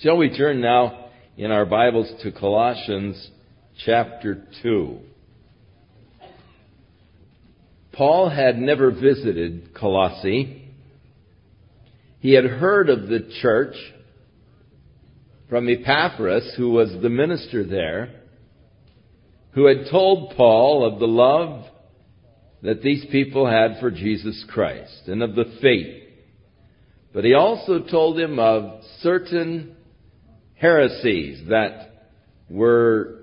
Shall we turn now in our Bibles to Colossians chapter 2? Paul had never visited Colossae. He had heard of the church from Epaphras, who was the minister there, who had told Paul of the love that these people had for Jesus Christ and of the faith. But he also told him of certain heresies that were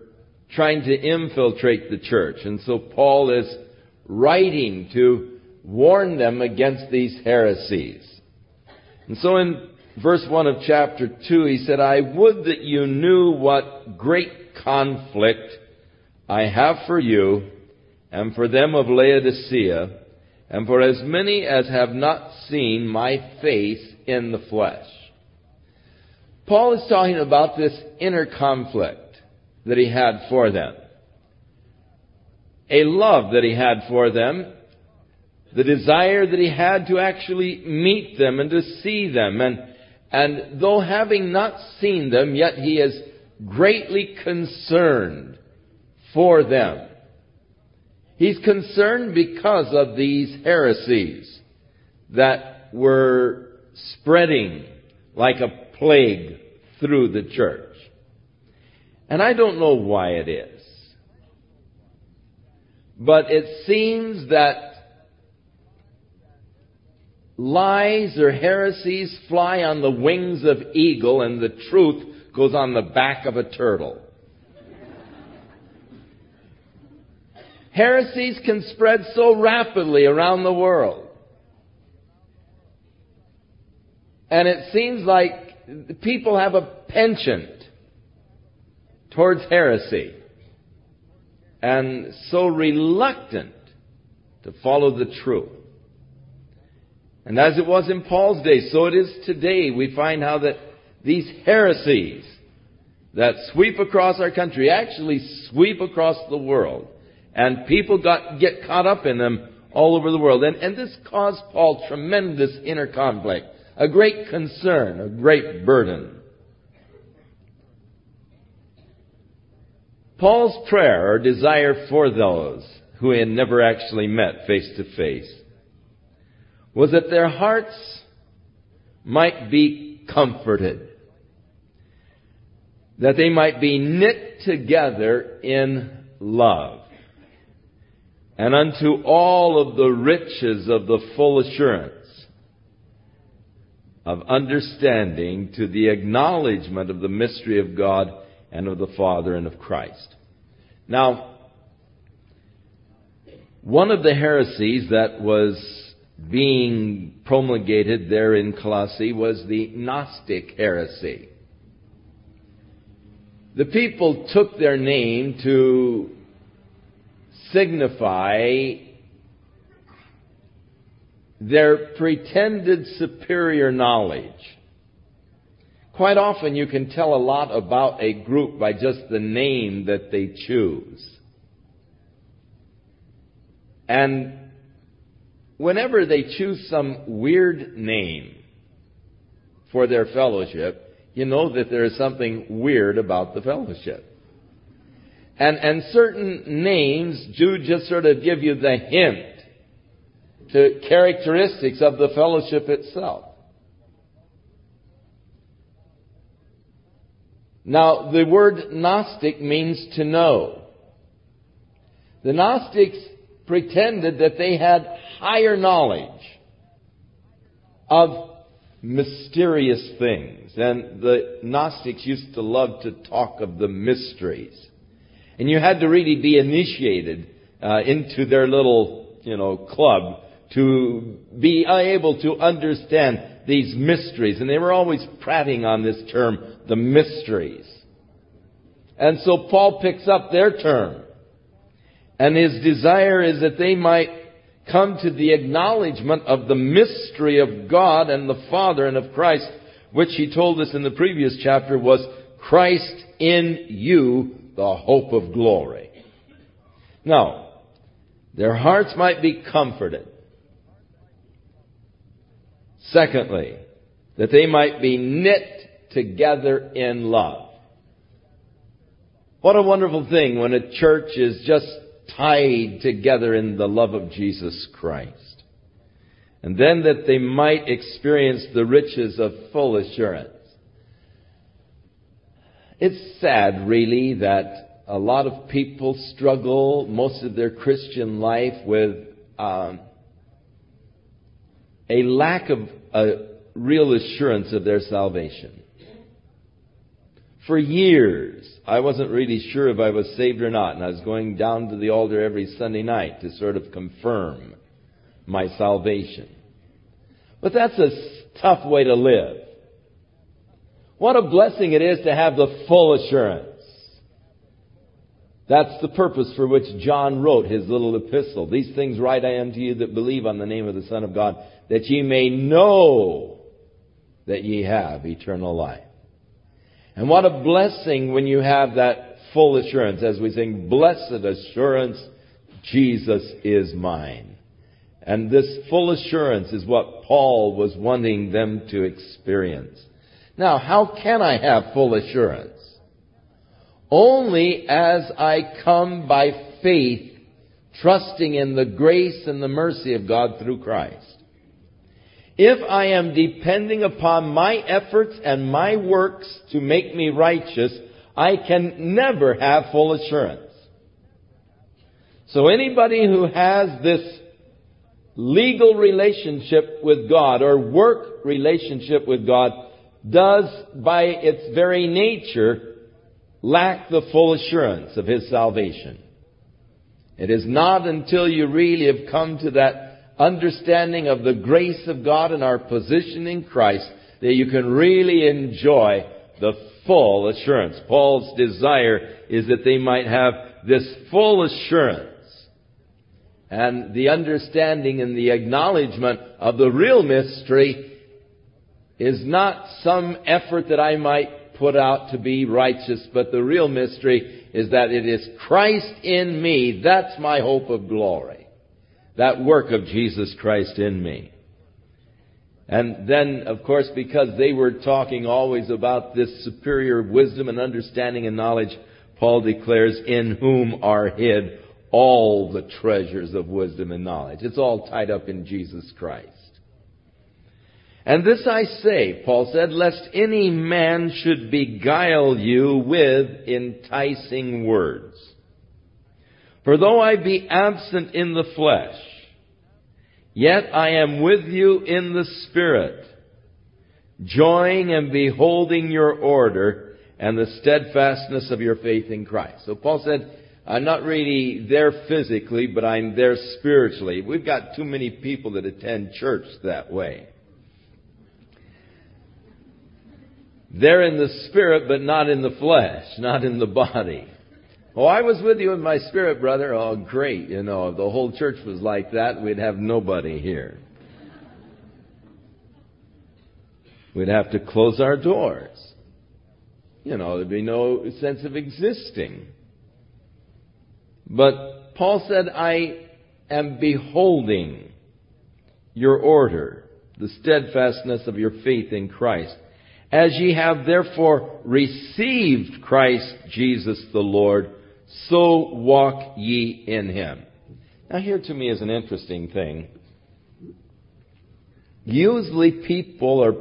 trying to infiltrate the church. And so Paul is writing to warn them against these heresies. And so in verse 1 of chapter 2, he said, I would that you knew what great conflict I have for you and for them of Laodicea and for as many as have not seen my face in the flesh. Paul is talking about this inner conflict that he had for them. A love that he had for them. The desire that he had to actually meet them and to see them. And, and though having not seen them, yet he is greatly concerned for them. He's concerned because of these heresies that were spreading like a plague through the church. And I don't know why it is. But it seems that lies or heresies fly on the wings of eagle and the truth goes on the back of a turtle. heresies can spread so rapidly around the world. And it seems like people have a penchant towards heresy and so reluctant to follow the truth. And as it was in Paul's day, so it is today. We find how that these heresies that sweep across our country actually sweep across the world. And people got, get caught up in them all over the world. And, and this caused Paul tremendous inner conflict a great concern, a great burden. Paul's prayer or desire for those who he had never actually met face to face was that their hearts might be comforted, that they might be knit together in love, and unto all of the riches of the full assurance of understanding to the acknowledgement of the mystery of God and of the Father and of Christ. Now, one of the heresies that was being promulgated there in Colossae was the Gnostic heresy. The people took their name to signify their pretended superior knowledge. Quite often you can tell a lot about a group by just the name that they choose. And whenever they choose some weird name for their fellowship, you know that there is something weird about the fellowship. And, and certain names do just sort of give you the hint to characteristics of the fellowship itself. Now, the word Gnostic means to know. The Gnostics pretended that they had higher knowledge of mysterious things. And the Gnostics used to love to talk of the mysteries. And you had to really be initiated uh, into their little, you know, club to be able to understand these mysteries. And they were always prating on this term, the mysteries. And so Paul picks up their term. And his desire is that they might come to the acknowledgement of the mystery of God and the Father and of Christ, which he told us in the previous chapter was Christ in you, the hope of glory. Now, their hearts might be comforted Secondly, that they might be knit together in love. What a wonderful thing when a church is just tied together in the love of Jesus Christ. And then that they might experience the riches of full assurance. It's sad, really, that a lot of people struggle most of their Christian life with um, a lack of a real assurance of their salvation. For years, I wasn't really sure if I was saved or not, and I was going down to the altar every Sunday night to sort of confirm my salvation. But that's a tough way to live. What a blessing it is to have the full assurance. That's the purpose for which John wrote his little epistle. These things write I unto you that believe on the name of the Son of God, that ye may know that ye have eternal life. And what a blessing when you have that full assurance as we sing, blessed assurance, Jesus is mine. And this full assurance is what Paul was wanting them to experience. Now, how can I have full assurance? Only as I come by faith, trusting in the grace and the mercy of God through Christ. If I am depending upon my efforts and my works to make me righteous, I can never have full assurance. So anybody who has this legal relationship with God or work relationship with God does by its very nature lack the full assurance of his salvation. It is not until you really have come to that understanding of the grace of God and our position in Christ that you can really enjoy the full assurance. Paul's desire is that they might have this full assurance and the understanding and the acknowledgement of the real mystery is not some effort that I might put out to be righteous, but the real mystery is that it is Christ in me. That's my hope of glory. That work of Jesus Christ in me. And then, of course, because they were talking always about this superior wisdom and understanding and knowledge, Paul declares, in whom are hid all the treasures of wisdom and knowledge. It's all tied up in Jesus Christ. And this I say, Paul said, lest any man should beguile you with enticing words. For though I be absent in the flesh, yet I am with you in the spirit, joying and beholding your order and the steadfastness of your faith in Christ. So Paul said, I'm not really there physically, but I'm there spiritually. We've got too many people that attend church that way. They're in the spirit, but not in the flesh, not in the body. Oh, I was with you in my spirit, brother. Oh, great. You know, if the whole church was like that, we'd have nobody here. We'd have to close our doors. You know, there'd be no sense of existing. But Paul said, I am beholding your order, the steadfastness of your faith in Christ. As ye have therefore received Christ Jesus the Lord, so walk ye in him. Now here to me is an interesting thing. Usually people are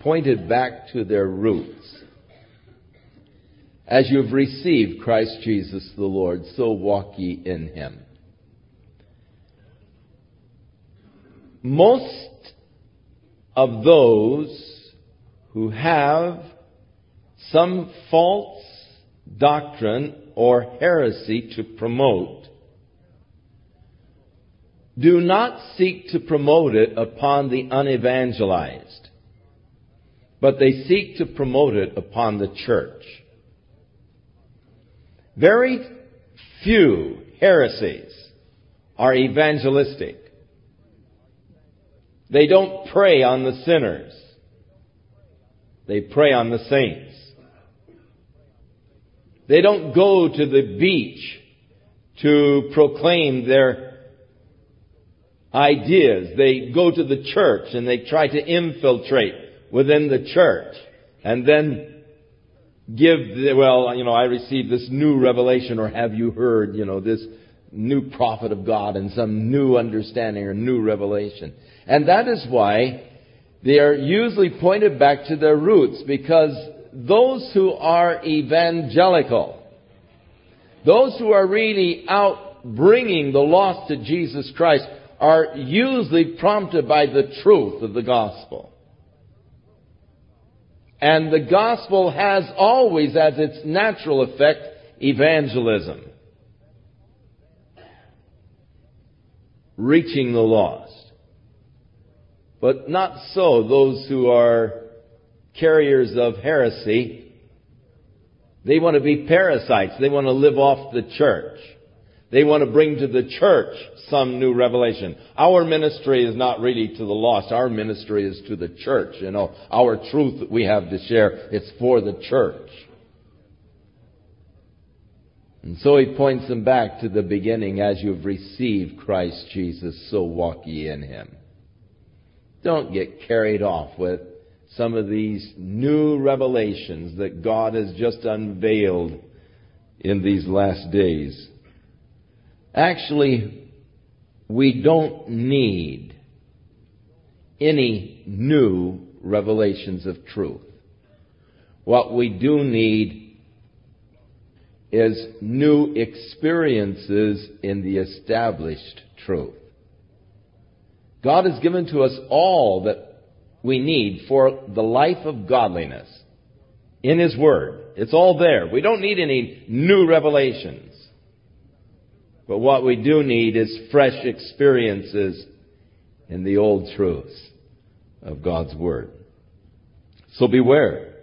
pointed back to their roots. As you've received Christ Jesus the Lord, so walk ye in him. Most of those who have some false doctrine or heresy to promote do not seek to promote it upon the unevangelized, but they seek to promote it upon the church. Very few heresies are evangelistic. They don't prey on the sinners. They prey on the saints. They don't go to the beach to proclaim their ideas. They go to the church and they try to infiltrate within the church. and then give the, well, you know, I received this new revelation or have you heard, you know, this new prophet of God and some new understanding or new revelation. And that is why they are usually pointed back to their roots because those who are evangelical, those who are really out bringing the lost to Jesus Christ are usually prompted by the truth of the gospel. And the gospel has always as its natural effect evangelism. Reaching the lost. But not so those who are carriers of heresy. They want to be parasites. They want to live off the church. They want to bring to the church some new revelation. Our ministry is not really to the lost. Our ministry is to the church. You know, our truth that we have to share, it's for the church. And so he points them back to the beginning, as you've received Christ Jesus, so walk ye in him. Don't get carried off with some of these new revelations that God has just unveiled in these last days. Actually, we don't need any new revelations of truth. What we do need is new experiences in the established truth. God has given to us all that we need for the life of godliness in His Word. It's all there. We don't need any new revelations. But what we do need is fresh experiences in the old truths of God's Word. So beware,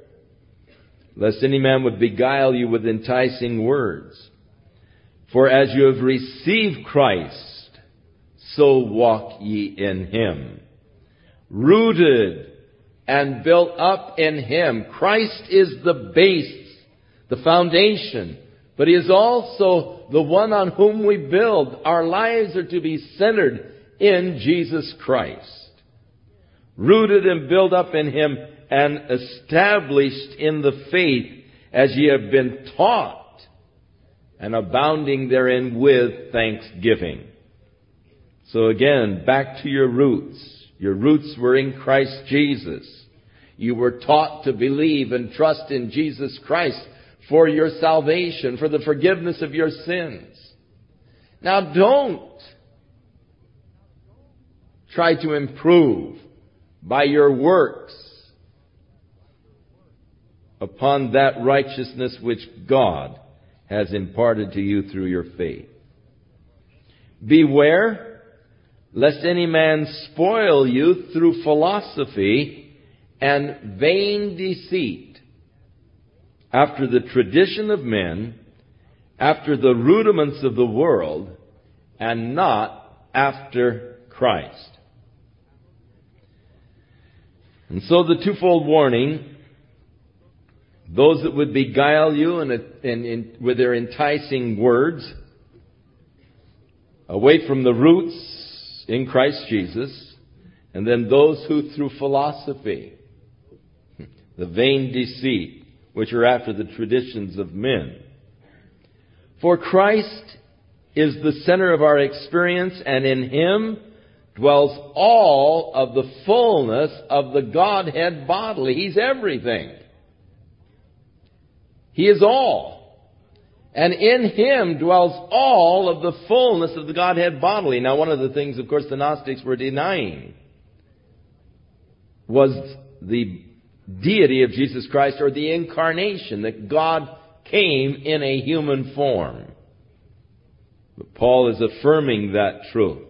lest any man would beguile you with enticing words. For as you have received Christ, so walk ye in Him. Rooted and built up in Him. Christ is the base, the foundation, but He is also the one on whom we build. Our lives are to be centered in Jesus Christ. Rooted and built up in Him and established in the faith as ye have been taught and abounding therein with thanksgiving. So again, back to your roots. Your roots were in Christ Jesus. You were taught to believe and trust in Jesus Christ for your salvation, for the forgiveness of your sins. Now don't try to improve by your works upon that righteousness which God has imparted to you through your faith. Beware lest any man spoil you through philosophy and vain deceit after the tradition of men, after the rudiments of the world, and not after Christ. And so the twofold warning, those that would beguile you and, and, with their enticing words, away from the roots in Christ Jesus, and then those who through philosophy, the vain deceit, which are after the traditions of men. For Christ is the center of our experience, and in Him dwells all of the fullness of the Godhead bodily. He's everything. He is all. And in Him dwells all of the fullness of the Godhead bodily. Now, one of the things, of course, the Gnostics were denying was the deity of Jesus Christ or the incarnation, that God came in a human form. But Paul is affirming that truth.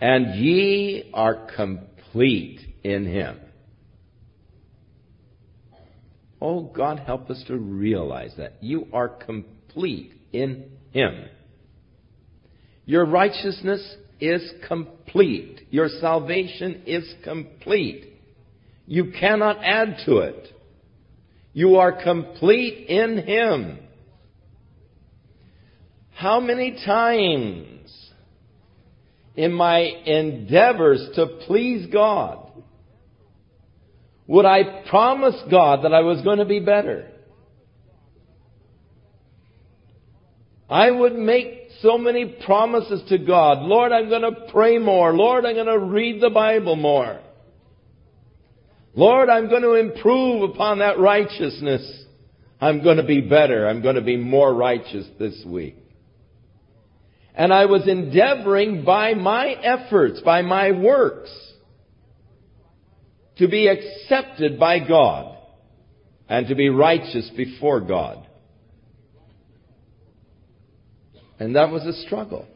And ye are complete in him. Oh, God, help us to realize that. You are complete in him. Your righteousness is complete. Your salvation is complete. You cannot add to it. You are complete in Him. How many times in my endeavors to please God would I promise God that I was going to be better. I would make so many promises to God. Lord, I'm going to pray more. Lord, I'm going to read the Bible more. Lord, I'm going to improve upon that righteousness. I'm going to be better. I'm going to be more righteous this week. And I was endeavoring by my efforts, by my works, to be accepted by God and to be righteous before God. And that was a struggle.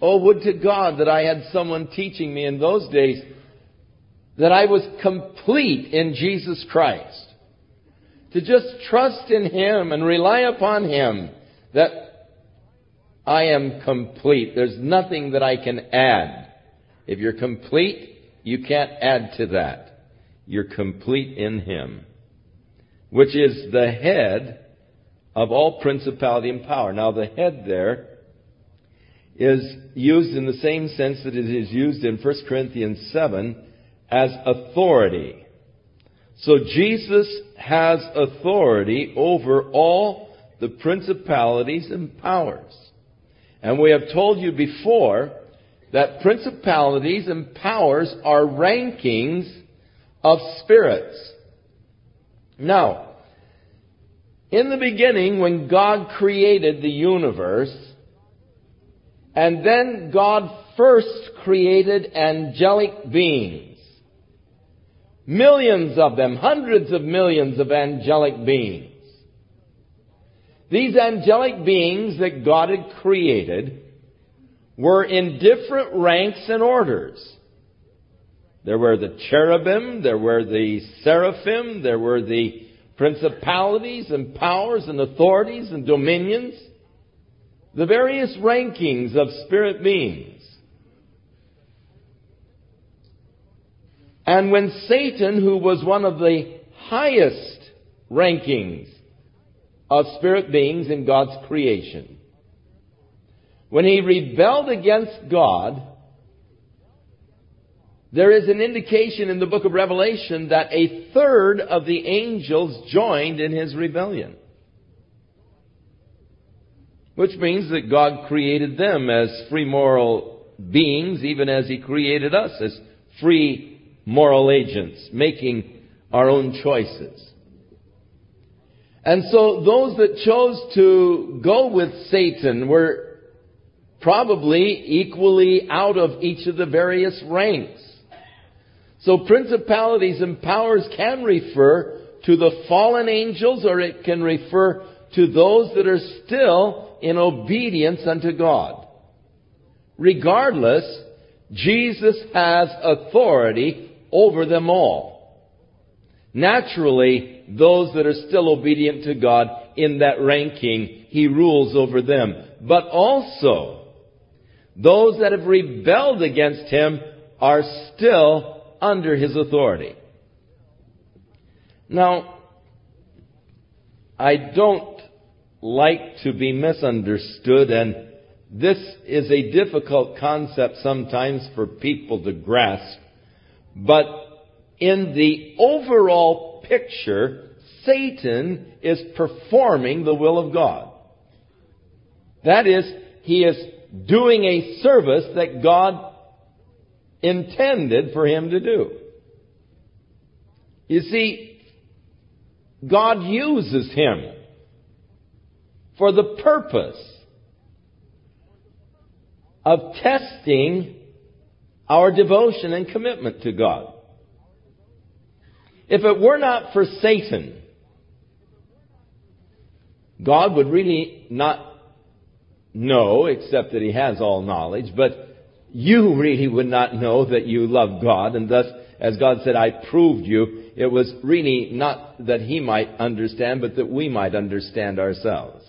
Oh, would to God that I had someone teaching me in those days that I was complete in Jesus Christ. To just trust in Him and rely upon Him that I am complete. There's nothing that I can add. If you're complete, you can't add to that. You're complete in Him, which is the head of all principality and power. Now the head there is used in the same sense that it is used in 1 Corinthians 7 as authority. So Jesus has authority over all the principalities and powers. And we have told you before that principalities and powers are rankings of spirits. Now, in the beginning, when God created the universe, and then God first created angelic beings, Millions of them, hundreds of millions of angelic beings. These angelic beings that God had created were in different ranks and orders. There were the cherubim, there were the seraphim, there were the principalities and powers and authorities and dominions, the various rankings of spirit beings. And when Satan, who was one of the highest rankings of spirit beings in God's creation, when he rebelled against God, there is an indication in the book of Revelation that a third of the angels joined in his rebellion. Which means that God created them as free moral beings, even as he created us as free moral agents, making our own choices. And so those that chose to go with Satan were probably equally out of each of the various ranks. So principalities and powers can refer to the fallen angels or it can refer to those that are still in obedience unto God. Regardless, Jesus has authority over them all. Naturally, those that are still obedient to God in that ranking, He rules over them. But also, those that have rebelled against Him are still under His authority. Now, I don't like to be misunderstood and this is a difficult concept sometimes for people to grasp. But in the overall picture, Satan is performing the will of God. That is, he is doing a service that God intended for him to do. You see, God uses him for the purpose of testing our devotion and commitment to God. If it were not for Satan, God would really not know, except that He has all knowledge, but you really would not know that you love God, and thus, as God said, I proved you, it was really not that He might understand, but that we might understand ourselves.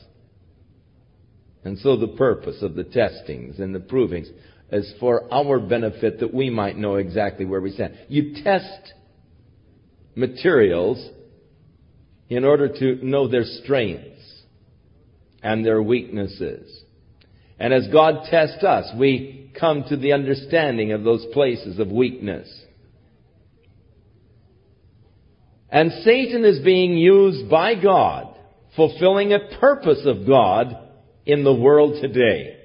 And so the purpose of the testings and the provings is for our benefit that we might know exactly where we stand. You test materials in order to know their strengths and their weaknesses. And as God tests us, we come to the understanding of those places of weakness And Satan is being used by God, fulfilling a purpose of God in the world today.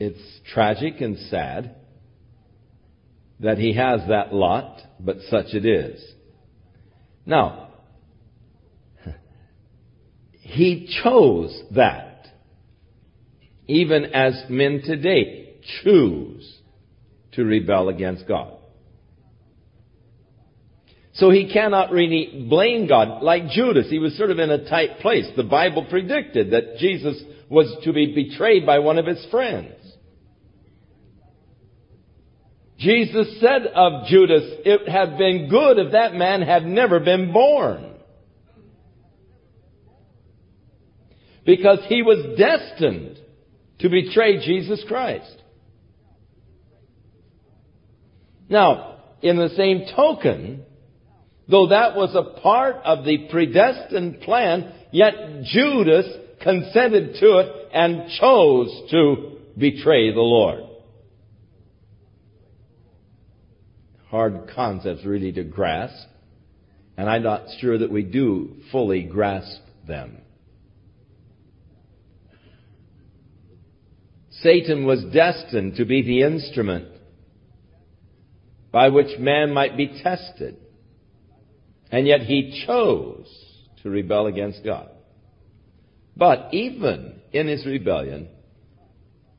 It's tragic and sad that he has that lot, but such it is. Now, he chose that, even as men today choose to rebel against God. So he cannot really blame God. Like Judas, he was sort of in a tight place. The Bible predicted that Jesus was to be betrayed by one of his friends. Jesus said of Judas, it had been good if that man had never been born. Because he was destined to betray Jesus Christ. Now, in the same token, though that was a part of the predestined plan, yet Judas consented to it and chose to betray the Lord. hard concepts really to grasp, and I'm not sure that we do fully grasp them. Satan was destined to be the instrument by which man might be tested. And yet he chose to rebel against God. But even in his rebellion,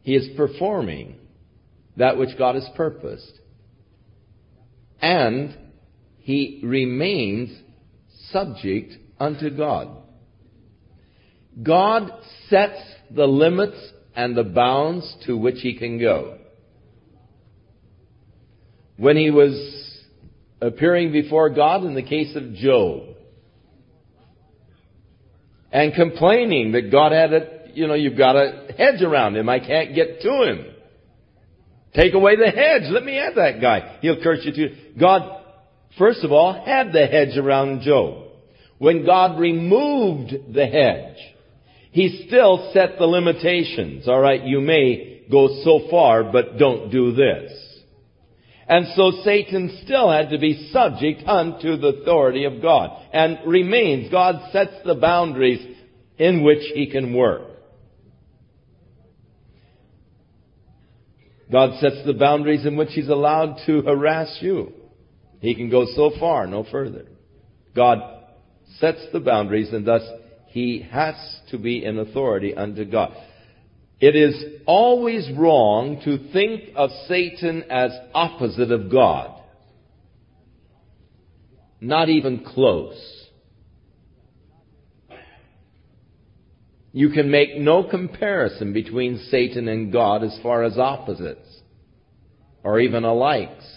he is performing that which God has purposed and he remains subject unto God. God sets the limits and the bounds to which he can go. When he was appearing before God in the case of Job, and complaining that God had a, you know, you've got a hedge around him, I can't get to him. Take away the hedge. Let me have that guy. He'll curse you too. God, first of all, had the hedge around Job. When God removed the hedge, He still set the limitations. Alright, you may go so far, but don't do this. And so Satan still had to be subject unto the authority of God and remains. God sets the boundaries in which he can work. God sets the boundaries in which He's allowed to harass you. He can go so far, no further. God sets the boundaries and thus He has to be in authority unto God. It is always wrong to think of Satan as opposite of God. Not even close. You can make no comparison between Satan and God as far as opposites or even alikes.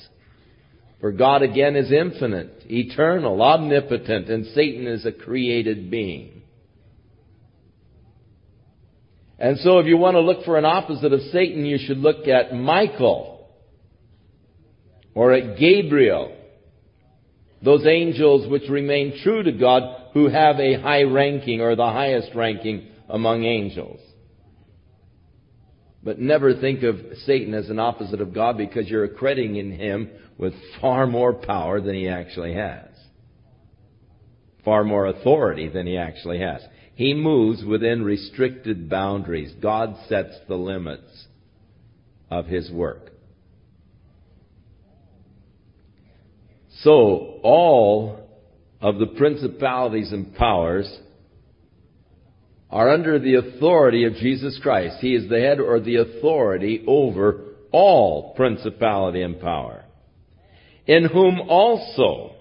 For God again is infinite, eternal, omnipotent, and Satan is a created being. And so if you want to look for an opposite of Satan, you should look at Michael or at Gabriel. Those angels which remain true to God who have a high ranking or the highest ranking among angels. But never think of Satan as an opposite of God because you're accrediting him with far more power than he actually has. Far more authority than he actually has. He moves within restricted boundaries. God sets the limits of his work. So, all of the principalities and powers are under the authority of Jesus Christ. He is the head or the authority over all principality and power. In whom also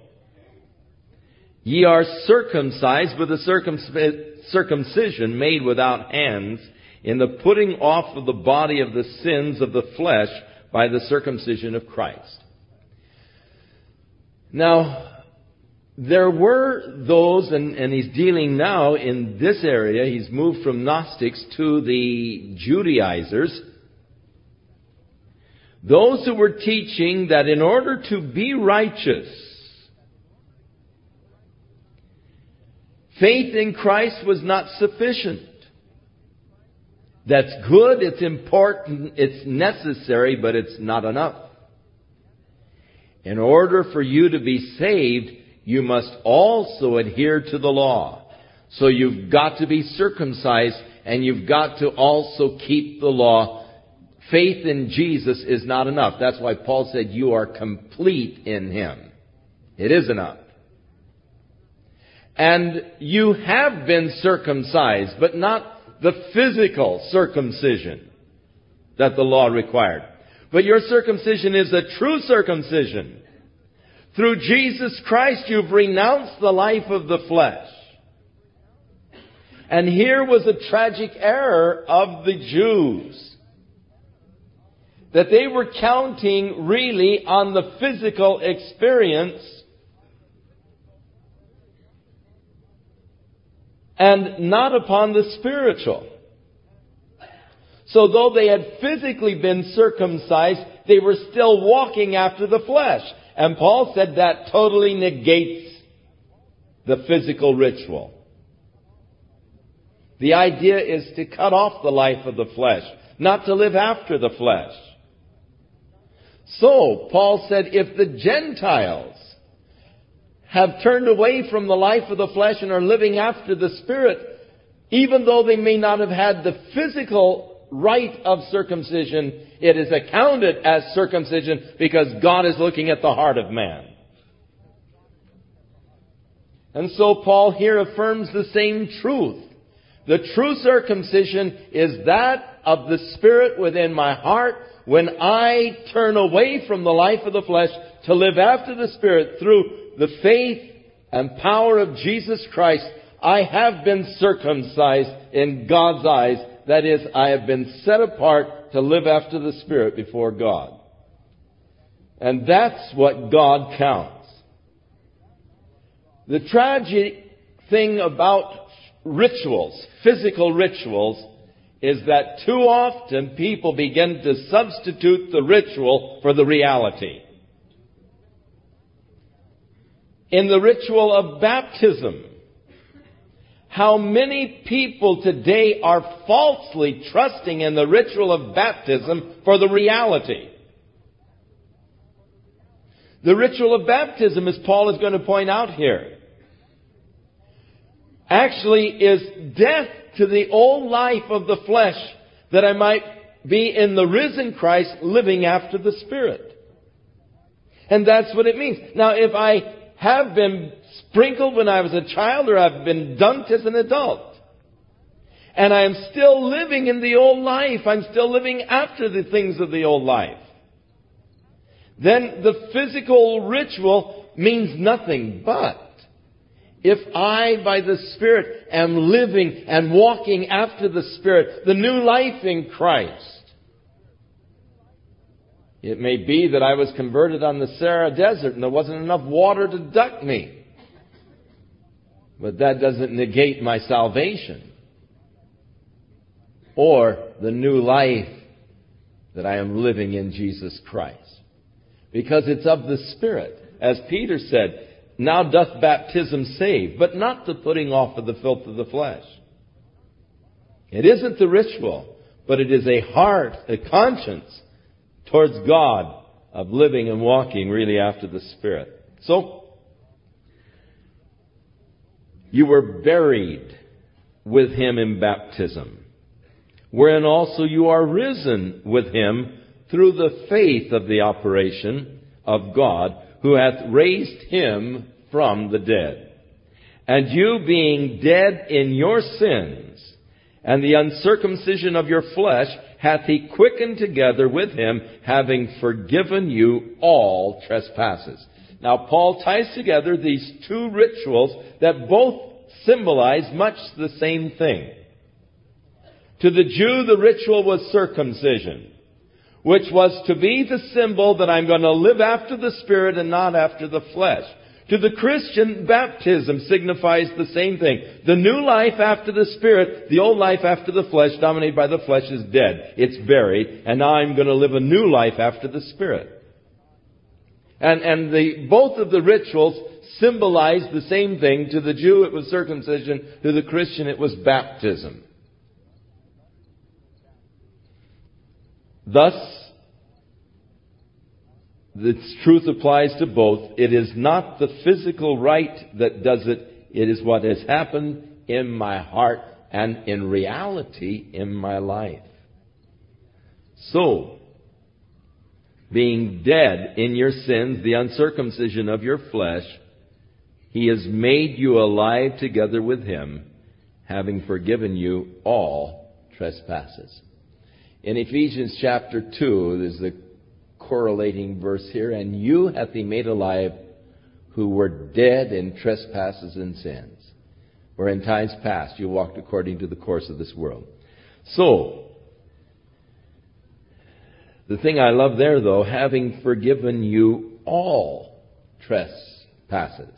ye are circumcised with a circumcision made without hands in the putting off of the body of the sins of the flesh by the circumcision of Christ. Now, there were those, and, and, he's dealing now in this area, he's moved from Gnostics to the Judaizers. Those who were teaching that in order to be righteous, faith in Christ was not sufficient. That's good, it's important, it's necessary, but it's not enough. In order for you to be saved, you must also adhere to the law. So you've got to be circumcised and you've got to also keep the law. Faith in Jesus is not enough. That's why Paul said you are complete in Him. It is enough. And you have been circumcised, but not the physical circumcision that the law required. But your circumcision is a true circumcision. Through Jesus Christ, you've renounced the life of the flesh. And here was a tragic error of the Jews. That they were counting really on the physical experience and not upon the spiritual. So though they had physically been circumcised, they were still walking after the flesh. And Paul said that totally negates the physical ritual. The idea is to cut off the life of the flesh, not to live after the flesh. So, Paul said, if the Gentiles have turned away from the life of the flesh and are living after the Spirit, even though they may not have had the physical rite of circumcision, it is accounted as circumcision because God is looking at the heart of man. And so Paul here affirms the same truth. The true circumcision is that of the Spirit within my heart when I turn away from the life of the flesh to live after the Spirit through the faith and power of Jesus Christ. I have been circumcised in God's eyes. That is, I have been set apart to live after the Spirit before God. And that's what God counts. The tragic thing about rituals, physical rituals, is that too often people begin to substitute the ritual for the reality. In the ritual of baptism, how many people today are falsely trusting in the ritual of baptism for the reality? The ritual of baptism, as Paul is going to point out here, actually is death to the old life of the flesh that I might be in the risen Christ living after the Spirit. And that's what it means. Now, if I have been sprinkled when I was a child or I've been dunked as an adult, and I am still living in the old life, I'm still living after the things of the old life, then the physical ritual means nothing but if I, by the Spirit, am living and walking after the Spirit, the new life in Christ, it may be that I was converted on the Sahara Desert and there wasn't enough water to duck me. But that doesn't negate my salvation or the new life that I am living in Jesus Christ. Because it's of the Spirit. As Peter said, now doth baptism save, but not the putting off of the filth of the flesh. It isn't the ritual, but it is a heart, a conscience towards God of living and walking really after the Spirit. So, you were buried with Him in baptism, wherein also you are risen with Him through the faith of the operation of God who hath raised him from the dead. And you being dead in your sins and the uncircumcision of your flesh hath he quickened together with him, having forgiven you all trespasses. Now Paul ties together these two rituals that both symbolize much the same thing. To the Jew, the ritual was circumcision which was to be the symbol that I'm going to live after the Spirit and not after the flesh. To the Christian, baptism signifies the same thing. The new life after the Spirit, the old life after the flesh, dominated by the flesh, is dead. It's buried, and now I'm going to live a new life after the Spirit. And, and the, both of the rituals symbolize the same thing. To the Jew, it was circumcision. To the Christian, it was baptism. Thus, the truth applies to both. It is not the physical rite that does it, it is what has happened in my heart and in reality in my life. So, being dead in your sins, the uncircumcision of your flesh, he has made you alive together with him, having forgiven you all trespasses. In Ephesians chapter 2, there's the correlating verse here, and you hath he made alive who were dead in trespasses and sins, where in times past you walked according to the course of this world. So, the thing I love there, though, having forgiven you all trespasses.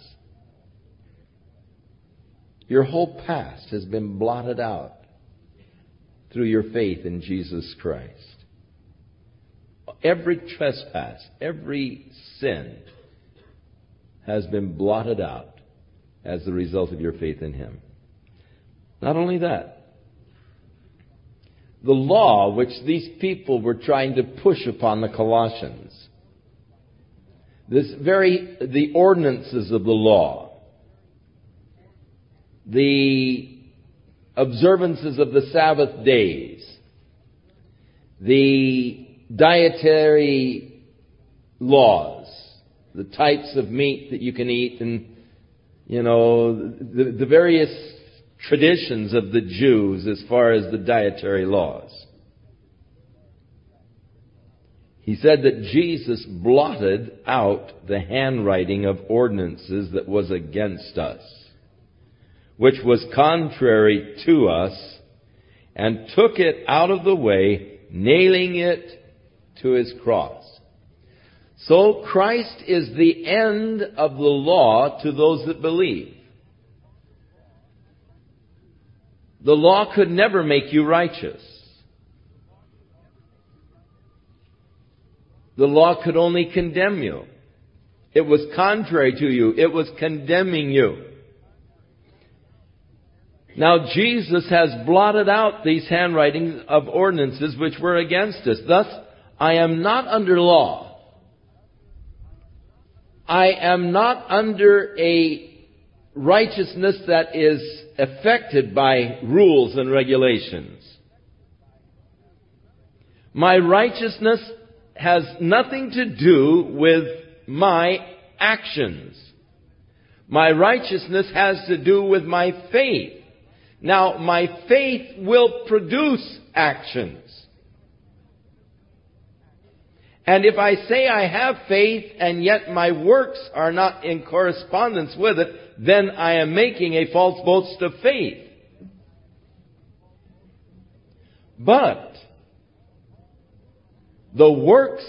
Your whole past has been blotted out through your faith in Jesus Christ. Every trespass, every sin has been blotted out as the result of your faith in Him. Not only that, the law which these people were trying to push upon the Colossians. This very, the ordinances of the law, the observances of the Sabbath days, the dietary laws, the types of meat that you can eat and, you know, the, the various traditions of the Jews as far as the dietary laws. He said that Jesus blotted out the handwriting of ordinances that was against us, which was contrary to us, and took it out of the way, nailing it to his cross. So Christ is the end of the law to those that believe. The law could never make you righteous. The law could only condemn you. It was contrary to you. It was condemning you. Now Jesus has blotted out these handwritings of ordinances which were against us. Thus, I am not under law. I am not under a righteousness that is affected by rules and regulations. My righteousness has nothing to do with my actions. My righteousness has to do with my faith. Now, my faith will produce actions. And if I say I have faith and yet my works are not in correspondence with it, then I am making a false boast of faith. But the works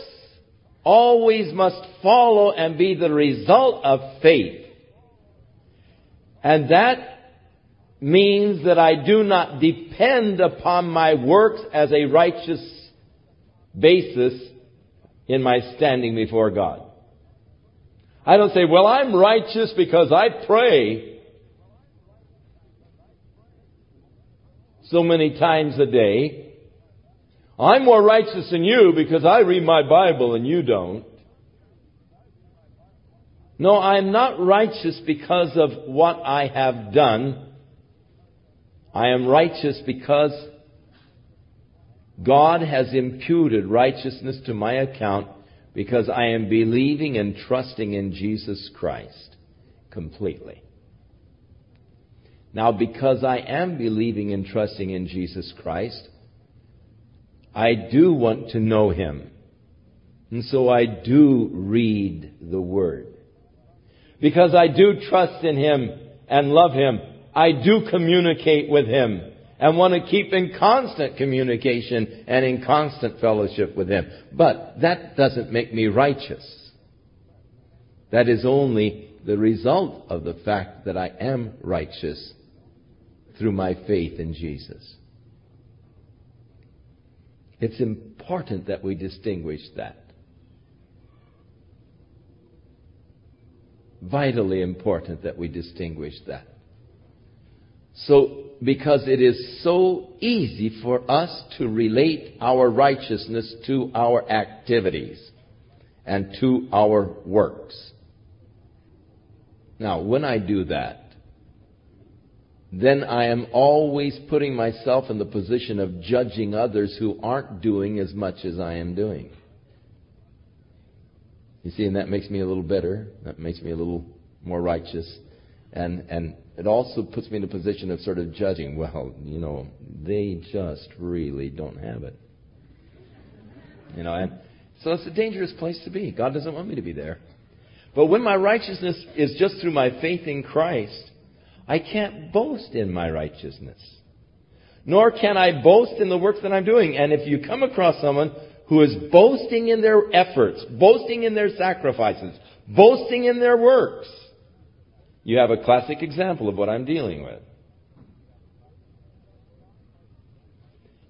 always must follow and be the result of faith. And that means that I do not depend upon my works as a righteous basis in my standing before God. I don't say, well, I'm righteous because I pray so many times a day. I'm more righteous than you because I read my Bible and you don't. No, I'm not righteous because of what I have done. I am righteous because God has imputed righteousness to my account because I am believing and trusting in Jesus Christ completely. Now, because I am believing and trusting in Jesus Christ, I do want to know Him. And so I do read the Word. Because I do trust in Him and love Him, I do communicate with Him and want to keep in constant communication and in constant fellowship with Him. But that doesn't make me righteous. That is only the result of the fact that I am righteous through my faith in Jesus. It's important that we distinguish that. Vitally important that we distinguish that. So, because it is so easy for us to relate our righteousness to our activities. and to our works. Now, when I do that, then I am always putting myself in the position of judging others who aren't doing as much as I am doing. You see, and that makes me a little better. That makes me a little more righteous. And, and it also puts me in a position of sort of judging, well, you know, they just really don't have it. You know, and so it's a dangerous place to be. God doesn't want me to be there. But when my righteousness is just through my faith in Christ, I can't boast in my righteousness. Nor can I boast in the works that I'm doing. And if you come across someone who is boasting in their efforts, boasting in their sacrifices, boasting in their works, you have a classic example of what I'm dealing with.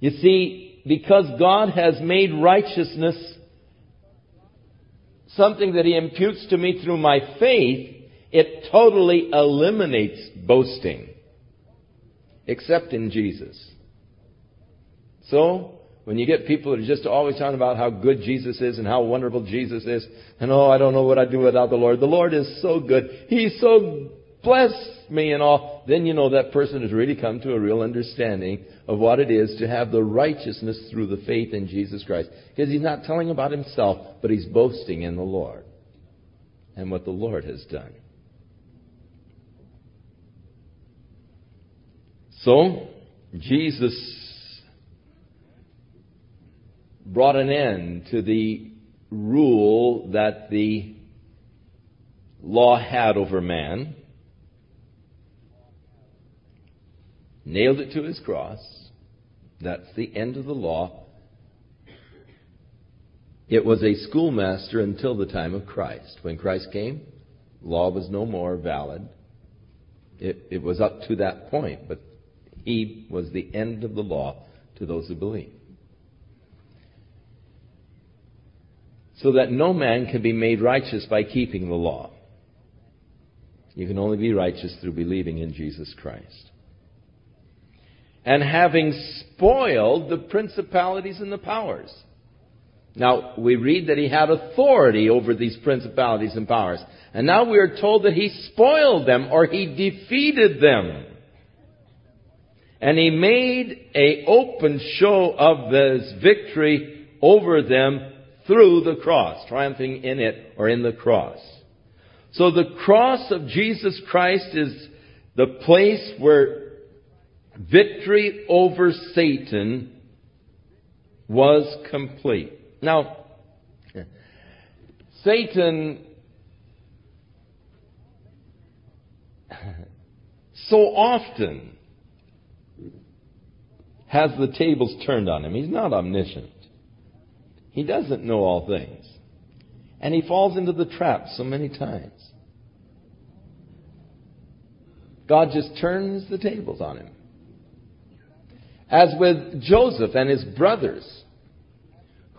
You see, because God has made righteousness something that He imputes to me through my faith, it totally eliminates boasting. Except in Jesus. So, when you get people that are just always talking about how good Jesus is and how wonderful Jesus is, and oh, I don't know what I'd do without the Lord. The Lord is so good. He's so blessed me and all. Then you know that person has really come to a real understanding of what it is to have the righteousness through the faith in Jesus Christ. Because he's not telling about himself, but he's boasting in the Lord and what the Lord has done. So, Jesus brought an end to the rule that the law had over man, nailed it to his cross. That's the end of the law. It was a schoolmaster until the time of Christ. When Christ came, law was no more valid. It, it was up to that point, but he was the end of the law to those who believe. So that no man can be made righteous by keeping the law. You can only be righteous through believing in Jesus Christ. And having spoiled the principalities and the powers. Now, we read that he had authority over these principalities and powers. And now we are told that he spoiled them or he defeated them. And he made a open show of his victory over them through the cross, triumphing in it or in the cross. So the cross of Jesus Christ is the place where victory over Satan was complete. Now, Satan so often has the tables turned on him. He's not omniscient. He doesn't know all things. And he falls into the trap so many times. God just turns the tables on him. As with Joseph and his brothers,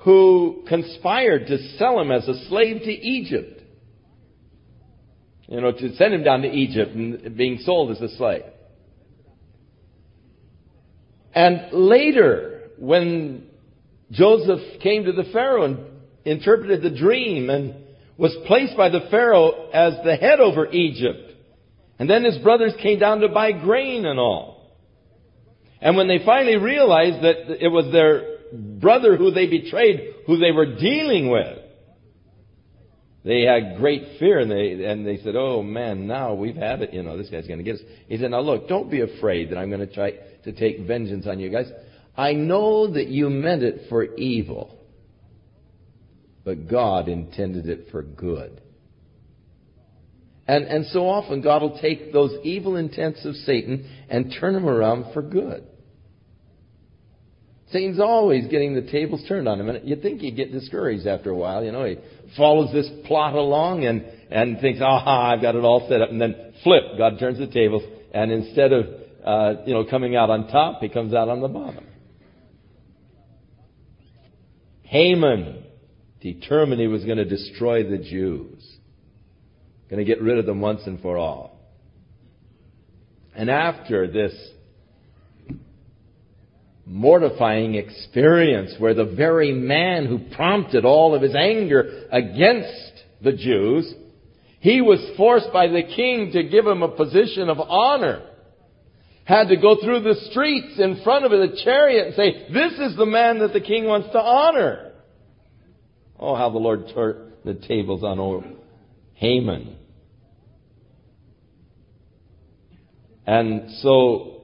who conspired to sell him as a slave to Egypt. You know, to send him down to Egypt and being sold as a slave. And later, when Joseph came to the Pharaoh and interpreted the dream and was placed by the Pharaoh as the head over Egypt, and then his brothers came down to buy grain and all. And when they finally realized that it was their brother who they betrayed, who they were dealing with, they had great fear and they, and they said, oh man, now we've had it. You know, this guy's going to get us. He said, now look, don't be afraid that I'm going to try to take vengeance on you guys. I know that you meant it for evil, but God intended it for good. And, and so often God will take those evil intents of Satan and turn them around for good. Satan's always getting the tables turned on him. And you'd think he'd get discouraged after a while. You know, he follows this plot along and, and thinks, aha, I've got it all set up. And then flip, God turns the tables. And instead of uh, you know, coming out on top, he comes out on the bottom. Haman determined he was going to destroy the Jews, going to get rid of them once and for all. And after this mortifying experience where the very man who prompted all of his anger against the Jews, he was forced by the king to give him a position of honor. Had to go through the streets in front of the chariot and say, this is the man that the king wants to honor. Oh, how the Lord turned the tables on old Haman. And so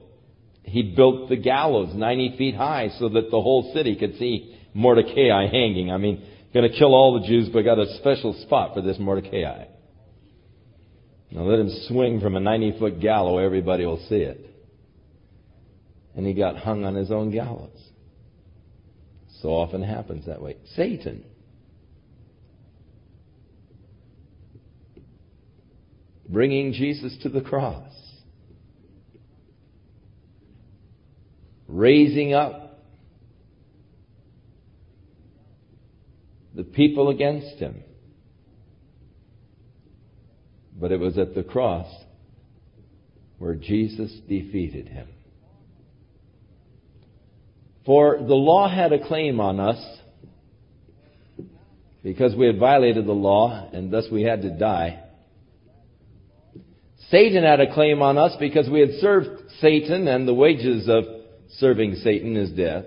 he built the gallows 90 feet high so that the whole city could see Mordecai hanging. I mean, going to kill all the Jews, but got a special spot for this Mordecai. Now let him swing from a 90 foot gallows, everybody will see it. And he got hung on his own gallows. So often happens that way. Satan. Bringing Jesus to the cross. raising up the people against him. But it was at the cross where Jesus defeated him. For the law had a claim on us because we had violated the law and thus we had to die. Satan had a claim on us because we had served Satan and the wages of serving Satan is death.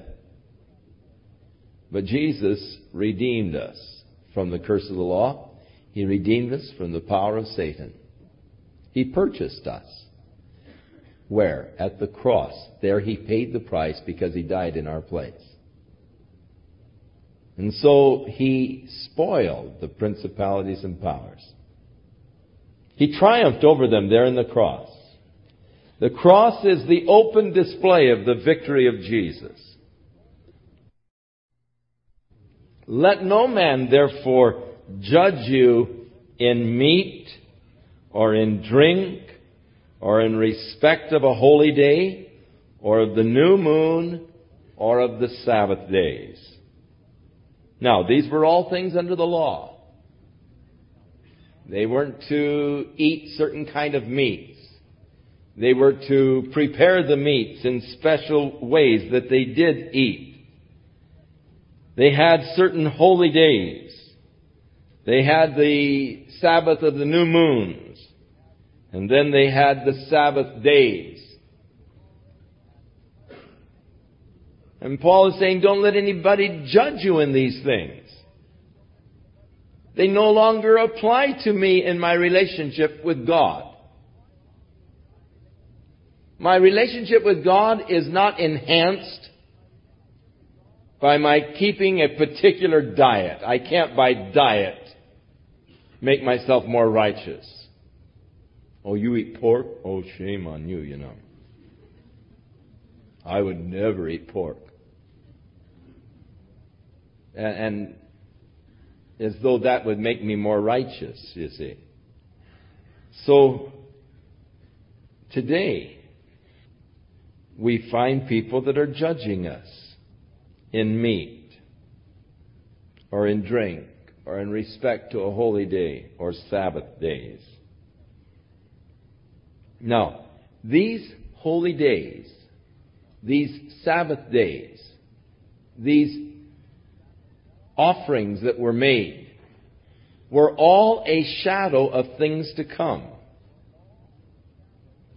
But Jesus redeemed us from the curse of the law. He redeemed us from the power of Satan. He purchased us. Where? At the cross. There he paid the price because he died in our place. And so he spoiled the principalities and powers. He triumphed over them there in the cross. The cross is the open display of the victory of Jesus. Let no man therefore judge you in meat or in drink or in respect of a holy day or of the new moon or of the Sabbath days. Now, these were all things under the law. They weren't to eat certain kind of meats. They were to prepare the meats in special ways that they did eat. They had certain holy days. They had the Sabbath of the new moons. And then they had the Sabbath days. And Paul is saying, don't let anybody judge you in these things. They no longer apply to me in my relationship with God. My relationship with God is not enhanced by my keeping a particular diet. I can't by diet make myself more righteous. Oh, you eat pork? Oh, shame on you, you know. I would never eat pork. And, and as though that would make me more righteous, you see. So, today, we find people that are judging us in meat or in drink or in respect to a holy day or Sabbath days. Now, these holy days, these Sabbath days, these offerings that were made, were all a shadow of things to come.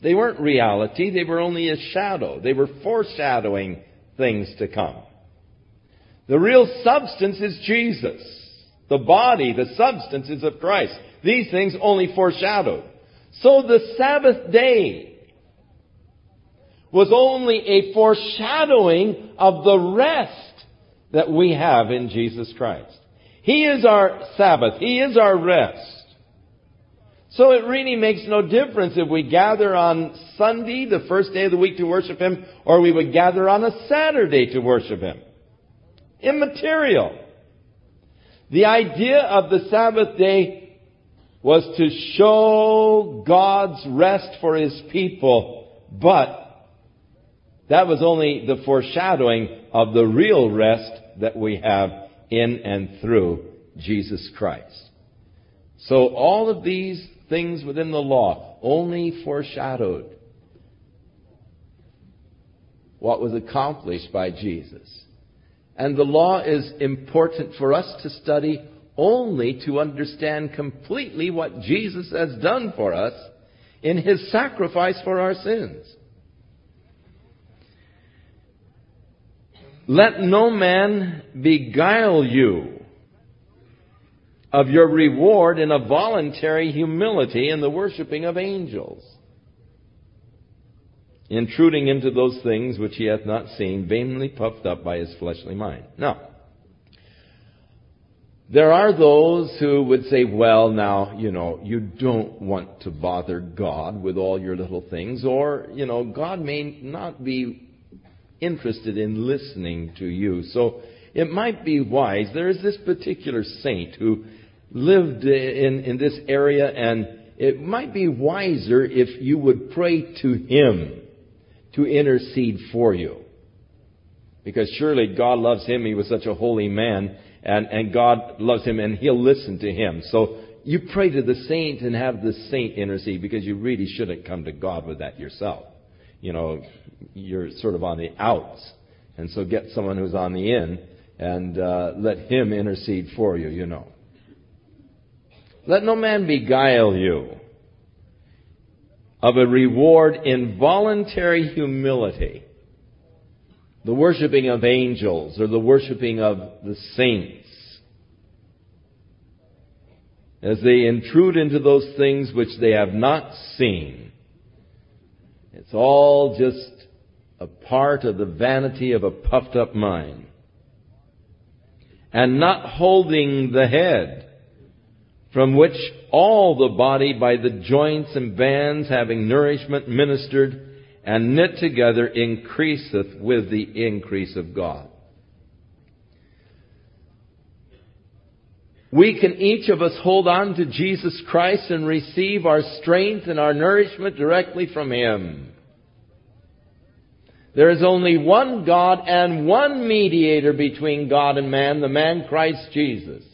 They weren't reality, they were only a shadow. They were foreshadowing things to come. The real substance is Jesus. The body, the substance is of Christ. These things only foreshadowed. So the Sabbath day was only a foreshadowing of the rest that we have in Jesus Christ. He is our Sabbath. He is our rest. So it really makes no difference if we gather on Sunday, the first day of the week to worship Him, or we would gather on a Saturday to worship Him. Immaterial. The idea of the Sabbath day was to show God's rest for His people, but that was only the foreshadowing of the real rest that we have in and through Jesus Christ. So all of these things within the law, only foreshadowed what was accomplished by Jesus. And the law is important for us to study only to understand completely what Jesus has done for us in his sacrifice for our sins. Let no man beguile you of your reward in a voluntary humility in the worshiping of angels, intruding into those things which he hath not seen, vainly puffed up by his fleshly mind. Now, there are those who would say, well, now, you know, you don't want to bother God with all your little things, or, you know, God may not be interested in listening to you. So it might be wise. There is this particular saint who lived in, in this area, and it might be wiser if you would pray to him to intercede for you. Because surely God loves him. He was such a holy man and, and God loves him and he'll listen to him. So you pray to the saint and have the saint intercede because you really shouldn't come to God with that yourself. You know, you're sort of on the outs. And so get someone who's on the in and uh, let him intercede for you, you know. Let no man beguile you of a reward in voluntary humility the worshiping of angels or the worshiping of the saints. As they intrude into those things which they have not seen. It's all just a part of the vanity of a puffed up mind. And not holding the head, from which all the body by the joints and bands having nourishment ministered and knit together increaseth with the increase of God. We can each of us hold on to Jesus Christ and receive our strength and our nourishment directly from Him. There is only one God and one mediator between God and man, the man Christ Jesus.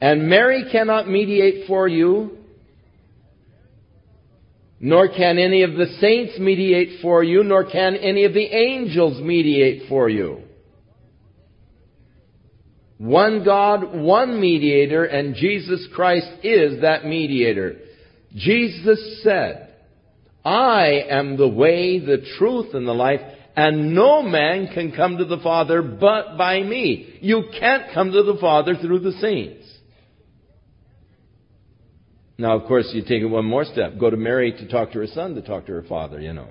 And Mary cannot mediate for you nor can any of the saints mediate for you, nor can any of the angels mediate for you. One God, one mediator, and Jesus Christ is that mediator. Jesus said, I am the way, the truth, and the life, and no man can come to the Father but by me. You can't come to the Father through the saints. Now, of course, you take it one more step. Go to Mary to talk to her son, to talk to her father, you know.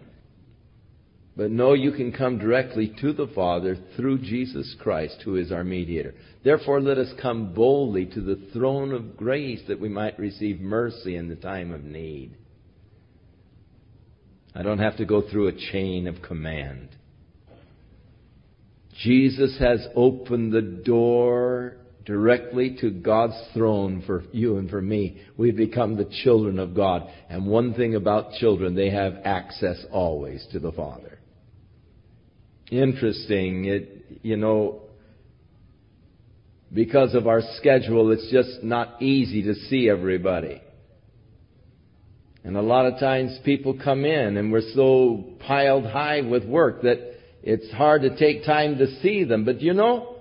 But no, you can come directly to the Father through Jesus Christ, who is our mediator. Therefore, let us come boldly to the throne of grace that we might receive mercy in the time of need. I don't have to go through a chain of command. Jesus has opened the door directly to God's throne for you and for me. We've become the children of God. And one thing about children, they have access always to the Father. Interesting. It, you know, because of our schedule, it's just not easy to see everybody. And a lot of times people come in and we're so piled high with work that it's hard to take time to see them. But you know,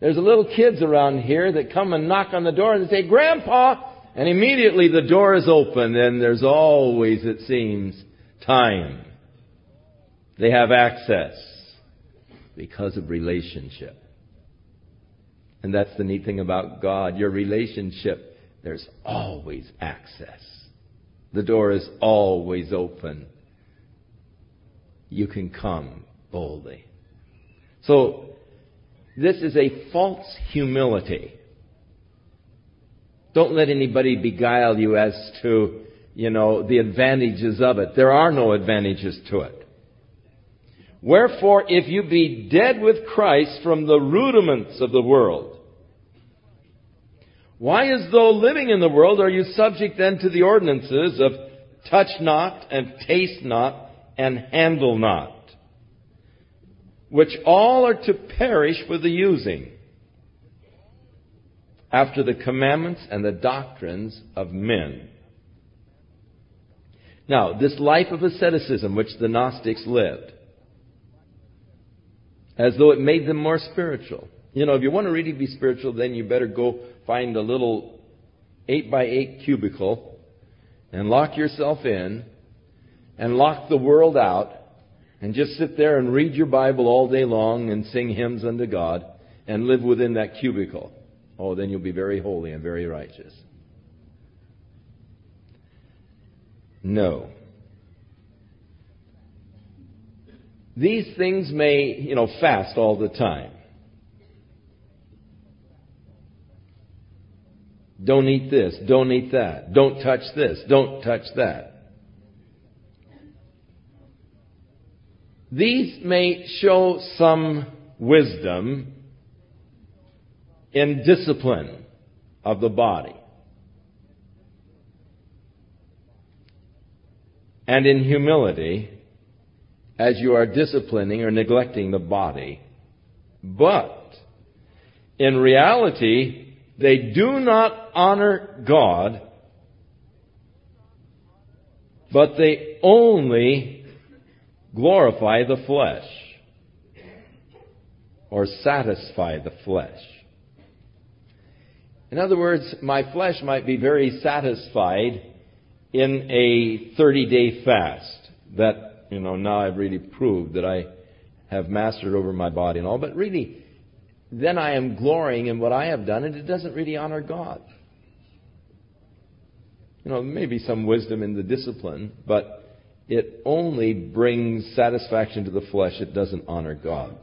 there's little kids around here that come and knock on the door and say, Grandpa! And immediately the door is open and there's always, it seems, time. They have access because of relationship. And that's the neat thing about God. Your relationship, there's always access. The door is always open. You can come boldly. So this is a false humility. Don't let anybody beguile you as to, you know, the advantages of it. There are no advantages to it. Wherefore, if you be dead with Christ from the rudiments of the world, why as though living in the world are you subject then to the ordinances of touch not and taste not and handle not? Which all are to perish for the using, after the commandments and the doctrines of men. Now, this life of asceticism which the Gnostics lived, as though it made them more spiritual. You know, if you want to really be spiritual, then you better go find a little 8 by 8 cubicle and lock yourself in and lock the world out and just sit there and read your Bible all day long and sing hymns unto God and live within that cubicle. Oh, then you'll be very holy and very righteous. No. These things may, you know, fast all the time. Don't eat this. Don't eat that. Don't touch this. Don't touch that. These may show some wisdom in discipline of the body and in humility as you are disciplining or neglecting the body. But in reality, they do not honor God, but they only glorify the flesh or satisfy the flesh. In other words, my flesh might be very satisfied in a 30 day fast that, you know, now I've really proved that I have mastered over my body and all, but really, then I am glorying in what I have done and it doesn't really honor God. You know, maybe some wisdom in the discipline, but it only brings satisfaction to the flesh. It doesn't honor God.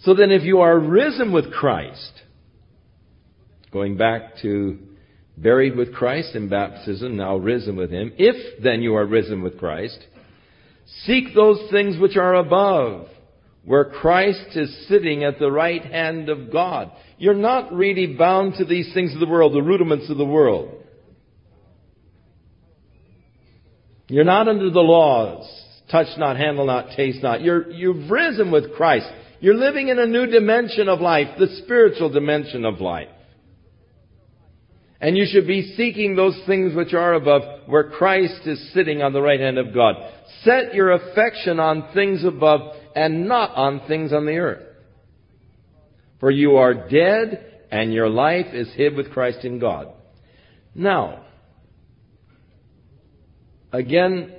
So then if you are risen with Christ, going back to buried with Christ in baptism, now risen with Him, if then you are risen with Christ, seek those things which are above, where Christ is sitting at the right hand of God. You're not really bound to these things of the world, the rudiments of the world. You're not under the laws. Touch not, handle not, taste not. You're, you've risen with Christ. You're living in a new dimension of life, the spiritual dimension of life. And you should be seeking those things which are above, where Christ is sitting on the right hand of God. Set your affection on things above and not on things on the earth. For you are dead and your life is hid with Christ in God. Now, again,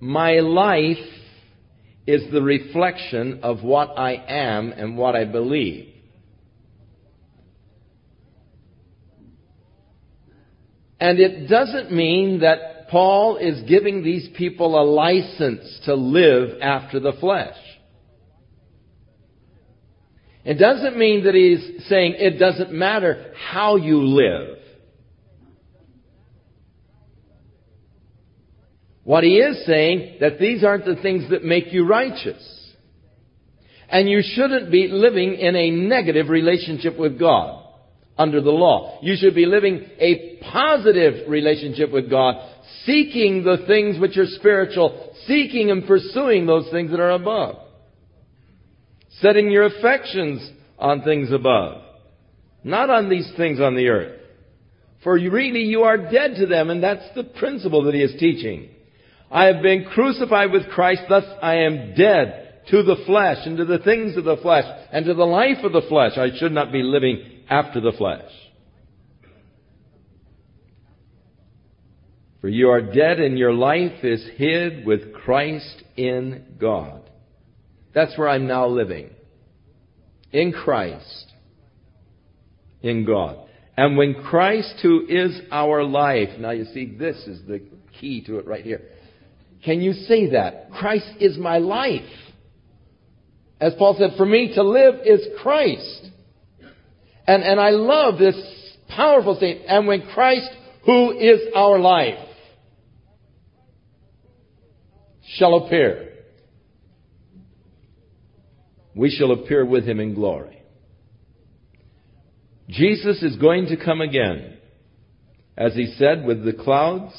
my life is the reflection of what I am and what I believe. And it doesn't mean that Paul is giving these people a license to live after the flesh. It doesn't mean that he's saying it doesn't matter how you live. What he is saying that these aren't the things that make you righteous. And you shouldn't be living in a negative relationship with God under the law. You should be living a positive relationship with God, seeking the things which are spiritual, seeking and pursuing those things that are above. Setting your affections on things above, not on these things on the earth. For really you are dead to them, and that's the principle that he is teaching. I have been crucified with Christ, thus I am dead to the flesh and to the things of the flesh and to the life of the flesh. I should not be living after the flesh. For you are dead and your life is hid with Christ in God. That's where I'm now living. In Christ. In God. And when Christ, who is our life, now you see, this is the key to it right here. Can you say that? Christ is my life. As Paul said, for me to live is Christ. And, and I love this powerful statement. And when Christ, who is our life, shall appear, we shall appear with him in glory. Jesus is going to come again, as he said, with the clouds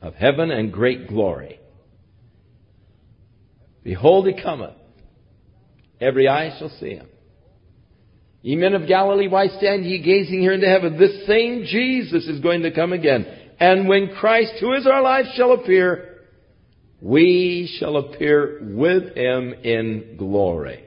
of heaven and great glory. Behold, he cometh. Every eye shall see him Ye men of Galilee, why stand ye gazing here into heaven? This same Jesus is going to come again. And when Christ, who is our life, shall appear, we shall appear with him in glory.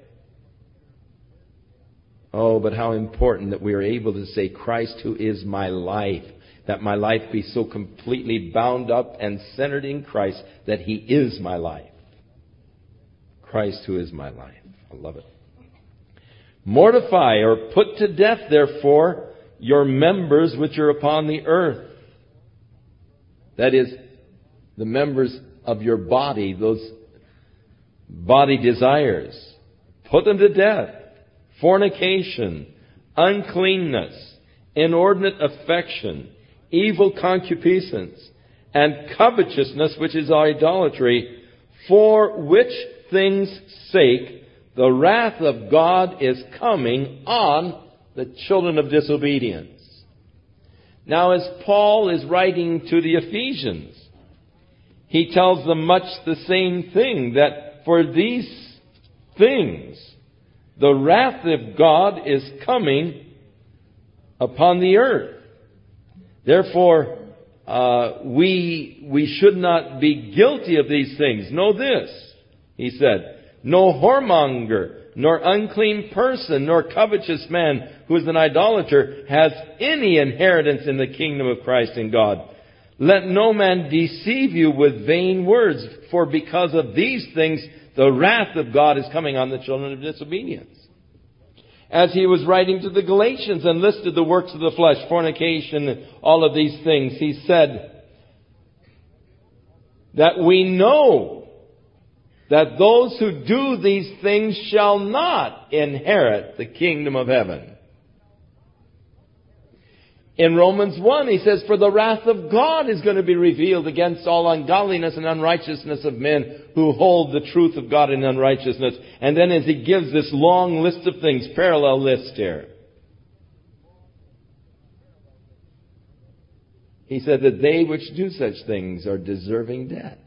Oh, but how important that we are able to say, Christ who is my life, that my life be so completely bound up and centered in Christ that he is my life. Christ who is my life. I love it. Mortify or put to death, therefore, your members which are upon the earth. That is, the members of your body, those body desires. Put them to death fornication, uncleanness, inordinate affection, evil concupiscence, and covetousness, which is idolatry, for which things' sake the wrath of God is coming on the children of disobedience. Now, as Paul is writing to the Ephesians, he tells them much the same thing, that for these things the wrath of God is coming upon the earth. Therefore, uh, we, we should not be guilty of these things. Know this, he said, no whoremonger, nor unclean person, nor covetous man who is an idolater has any inheritance in the kingdom of Christ and God. Let no man deceive you with vain words, for because of these things the wrath of God is coming on the children of disobedience. As he was writing to the Galatians and listed the works of the flesh, fornication, all of these things, he said that we know that those who do these things shall not inherit the kingdom of heaven. In Romans 1, he says, For the wrath of God is going to be revealed against all ungodliness and unrighteousness of men who hold the truth of God in unrighteousness. And then as he gives this long list of things, parallel list here, he said that they which do such things are deserving death.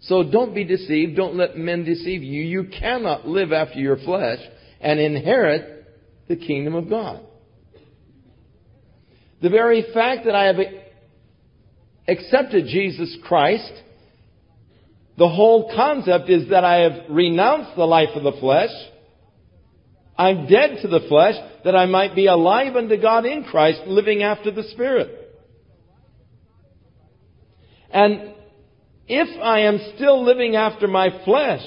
So don't be deceived. Don't let men deceive you. You cannot live after your flesh and inherit the kingdom of God. The very fact that I have accepted Jesus Christ, the whole concept is that I have renounced the life of the flesh. I'm dead to the flesh that I might be alive unto God in Christ, living after the Spirit. And if I am still living after my flesh,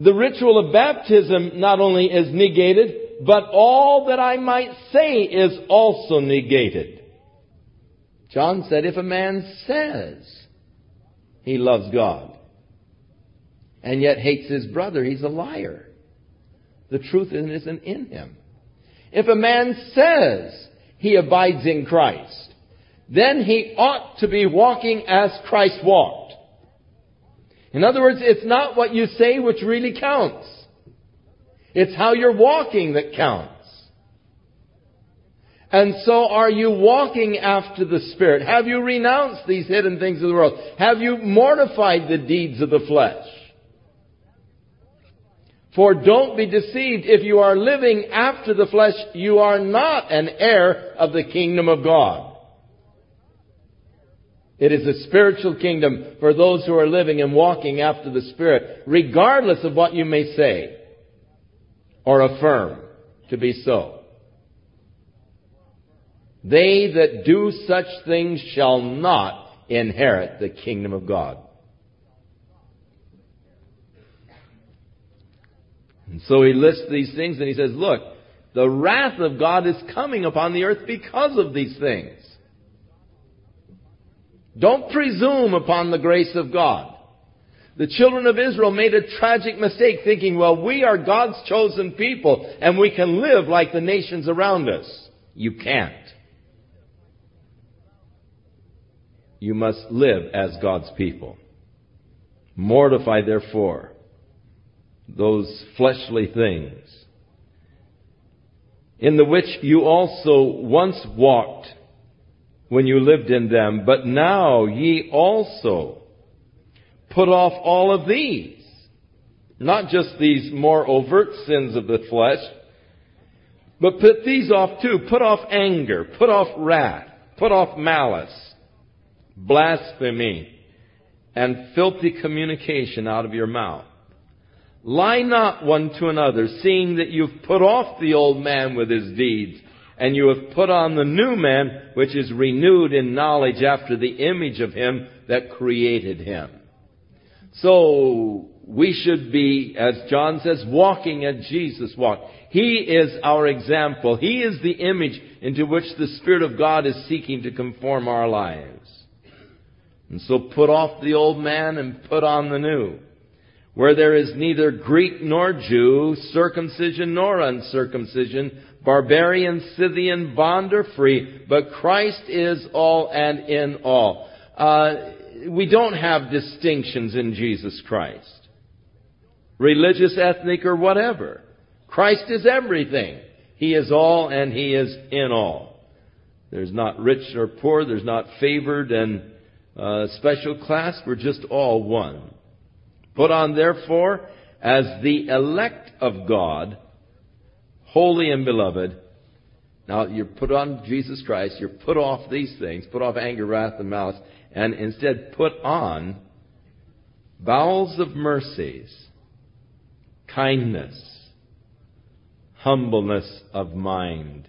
the ritual of baptism not only is negated, but all that I might say is also negated. John said, if a man says he loves God and yet hates his brother, he's a liar. The truth isn't in him. If a man says he abides in Christ, then he ought to be walking as Christ walked. In other words, it's not what you say which really counts. It's how you're walking that counts. And so are you walking after the Spirit? Have you renounced these hidden things of the world? Have you mortified the deeds of the flesh? For don't be deceived. If you are living after the flesh, you are not an heir of the kingdom of God. It is a spiritual kingdom for those who are living and walking after the Spirit, regardless of what you may say or affirm to be so. They that do such things shall not inherit the kingdom of God. And so he lists these things and he says, look, the wrath of God is coming upon the earth because of these things. Don't presume upon the grace of God. The children of Israel made a tragic mistake thinking, well, we are God's chosen people and we can live like the nations around us. You can't. You must live as God's people. Mortify therefore those fleshly things in the which you also once walked when you lived in them, but now ye also Put off all of these Not just these more overt sins of the flesh, but put these off too. Put off anger, put off wrath, put off malice, blasphemy, and filthy communication out of your mouth. Lie not one to another, seeing that you've put off the old man with his deeds, and you have put on the new man, which is renewed in knowledge after the image of him that created him. So, we should be, as John says, walking as Jesus walked. He is our example. He is the image into which the Spirit of God is seeking to conform our lives. And so put off the old man and put on the new where there is neither Greek nor Jew, circumcision nor uncircumcision, barbarian, Scythian, bond or free, but Christ is all and in all. Uh, we don't have distinctions in Jesus Christ. Religious, ethnic, or whatever. Christ is everything. He is all and He is in all. There's not rich or poor, there's not favored and uh, special class, we're just all one. Put on therefore as the elect of God, holy and beloved. Now you're put on Jesus Christ, You're put off these things, put off anger, wrath, and malice, and instead put on bowels of mercies, kindness, humbleness of mind,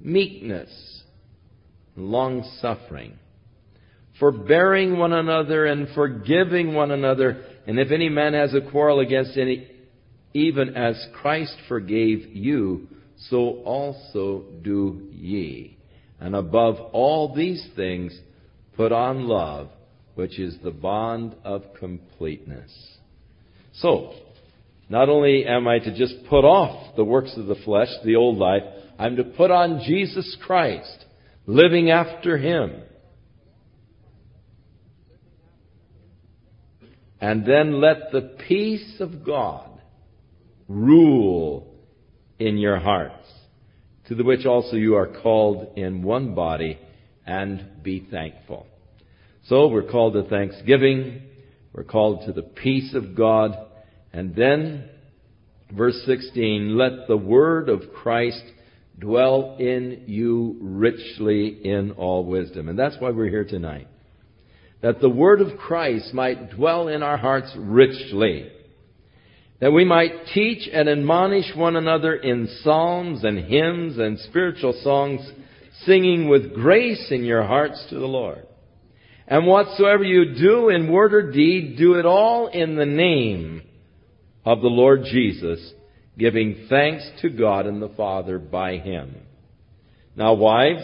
meekness, long suffering, forbearing one another and forgiving one another and if any man has a quarrel against any, even as Christ forgave you, so also do ye. And above all these things, put on love, which is the bond of completeness. So, not only am I to just put off the works of the flesh, the old life, I'm to put on Jesus Christ, living after Him. And then let the peace of God rule in your hearts, to the which also you are called in one body, and be thankful. So we're called to thanksgiving, we're called to the peace of God, and then, verse 16, let the word of Christ dwell in you richly in all wisdom. And that's why we're here tonight that the word of Christ might dwell in our hearts richly, that we might teach and admonish one another in psalms and hymns and spiritual songs, singing with grace in your hearts to the Lord. And whatsoever you do in word or deed, do it all in the name of the Lord Jesus, giving thanks to God and the Father by Him. Now wives,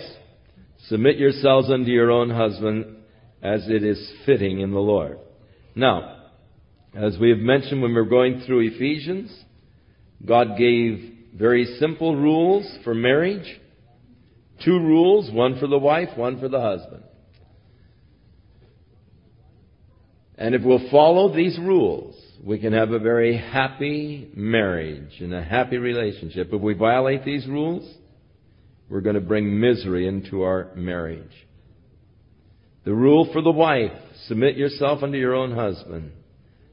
submit yourselves unto your own husband as it is fitting in the Lord. Now, as we have mentioned when we were going through Ephesians, God gave very simple rules for marriage. Two rules, one for the wife, one for the husband. And if we'll follow these rules, we can have a very happy marriage and a happy relationship. If we violate these rules, we're going to bring misery into our marriage. The rule for the wife, submit yourself unto your own husband.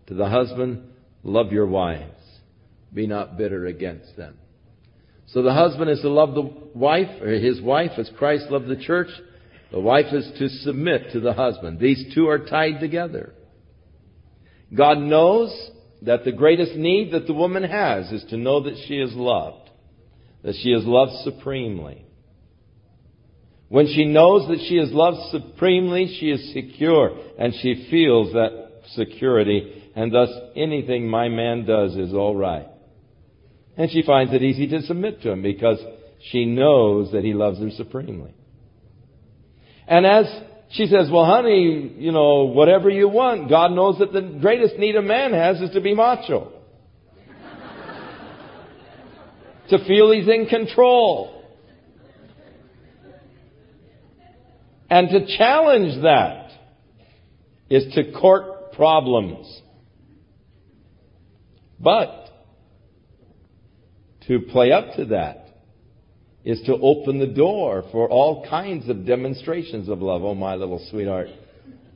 To the husband, love your wives. Be not bitter against them. So the husband is to love the wife, or his wife, as Christ loved the church. The wife is to submit to the husband. These two are tied together. God knows that the greatest need that the woman has is to know that she is loved, that she is loved supremely. When she knows that she is loved supremely, she is secure and she feels that security and thus anything my man does is alright. And she finds it easy to submit to him because she knows that he loves her supremely. And as she says, well honey, you know, whatever you want, God knows that the greatest need a man has is to be macho. to feel he's in control. And to challenge that is to court problems. But to play up to that is to open the door for all kinds of demonstrations of love. Oh, my little sweetheart.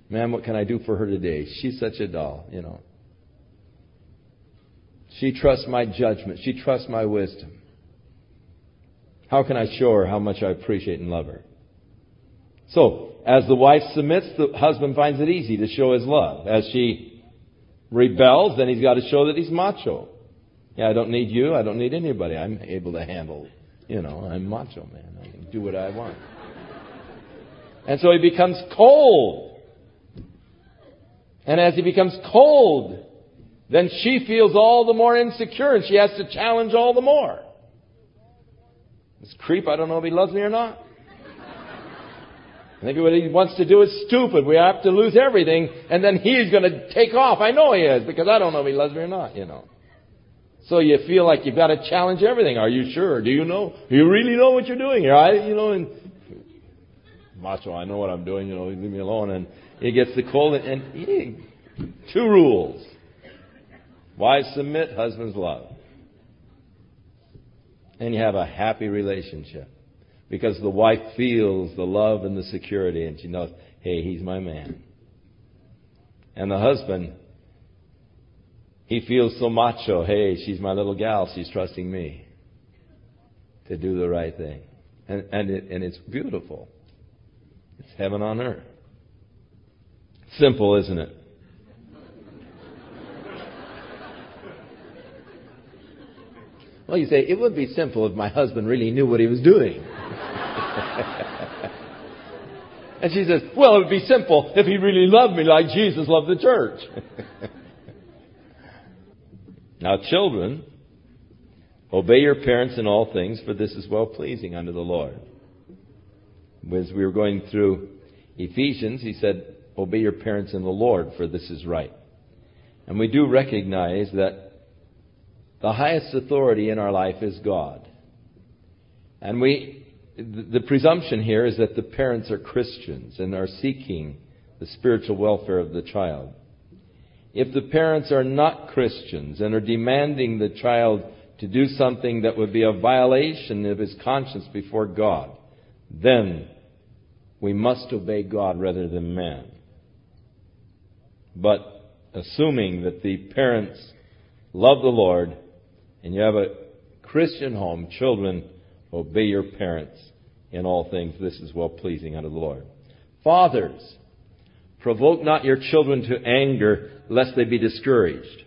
Man, what can I do for her today? She's such a doll, you know. She trusts my judgment. She trusts my wisdom. How can I show her how much I appreciate and love her? So, as the wife submits, the husband finds it easy to show his love. As she rebels, then he's got to show that he's macho. Yeah, I don't need you. I don't need anybody. I'm able to handle, you know, I'm macho, man. I can do what I want. And so he becomes cold. And as he becomes cold, then she feels all the more insecure and she has to challenge all the more. This creep, I don't know if he loves me or not. I think what he wants to do is stupid. We have to lose everything, and then he's going to take off. I know he is, because I don't know if he loves me or not, you know. So you feel like you've got to challenge everything. Are you sure? Do you know? Do you really know what you're doing here? I, you know, and macho, I know what I'm doing, you know, leave me alone. And he gets the cold, and, and two rules. Wives submit, husbands love. And you have a happy relationship. Because the wife feels the love and the security, and she knows, hey, he's my man. And the husband, he feels so macho, hey, she's my little gal, she's trusting me to do the right thing. And, and, it, and it's beautiful. It's heaven on earth. Simple, isn't it? Well, you say, it would be simple if my husband really knew what he was doing. and she says, well, it would be simple if he really loved me like Jesus loved the church. now, children, obey your parents in all things, for this is well pleasing unto the Lord. As we were going through Ephesians, he said, obey your parents in the Lord, for this is right. And we do recognize that the highest authority in our life is God. And we, the presumption here is that the parents are Christians and are seeking the spiritual welfare of the child. If the parents are not Christians and are demanding the child to do something that would be a violation of his conscience before God, then we must obey God rather than man. But assuming that the parents love the Lord and you have a Christian home, children, obey your parents in all things. This is well pleasing unto the Lord. Fathers, provoke not your children to anger, lest they be discouraged.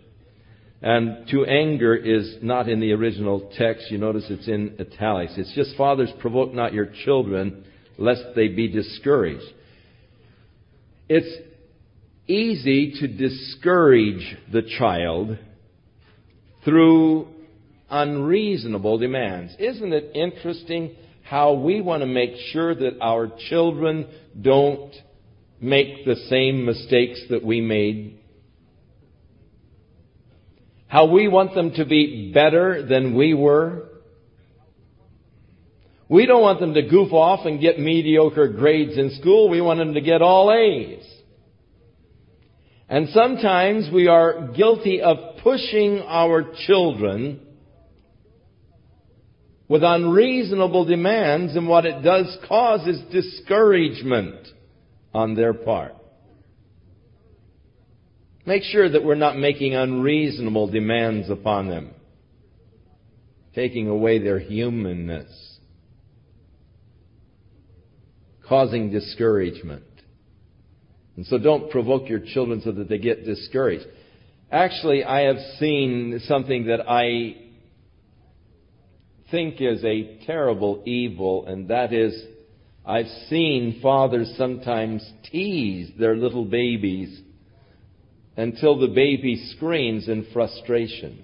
And to anger is not in the original text. You notice it's in italics. It's just, fathers, provoke not your children, lest they be discouraged. It's easy to discourage the child through unreasonable demands. Isn't it interesting how we want to make sure that our children don't make the same mistakes that we made? How we want them to be better than we were? We don't want them to goof off and get mediocre grades in school. We want them to get all A's. And sometimes we are guilty of pushing our children with unreasonable demands, and what it does cause is discouragement on their part. Make sure that we're not making unreasonable demands upon them, taking away their humanness, causing discouragement. And so don't provoke your children so that they get discouraged. Actually, I have seen something that I think is a terrible evil, and that is I've seen fathers sometimes tease their little babies until the baby screams in frustration.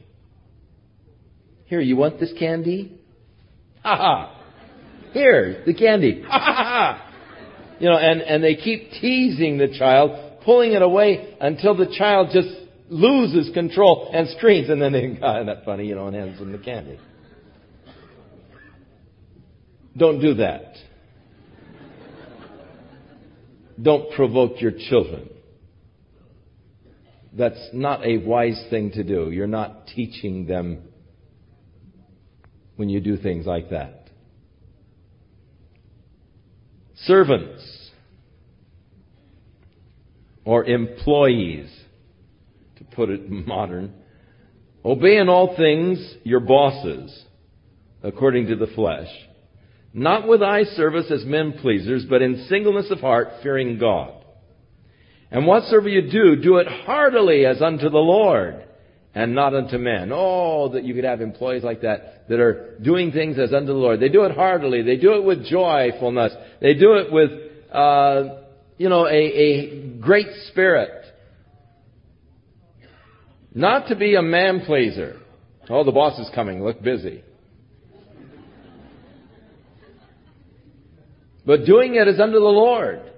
Here, you want this candy? Ha ha! Here, the candy. Ha ha ha! You know, and, and they keep teasing the child, pulling it away until the child just loses control and screams, and then they, God, isn't that funny, you know, and hands them the candy. Don't do that. Don't provoke your children. That's not a wise thing to do. You're not teaching them when you do things like that. Servants or employees, to put it modern, Obey in all things your bosses, according to the flesh, not with eye service as men pleasers, but in singleness of heart, fearing God. And whatsoever you do, do it heartily as unto the Lord, and not unto men. Oh, that you could have employees like that, that are doing things as unto the Lord. They do it heartily. They do it with joyfulness. They do it with, uh, you know, a, a great spirit. Not to be a man pleaser. Oh, the boss is coming. Look busy. But doing it is unto the Lord.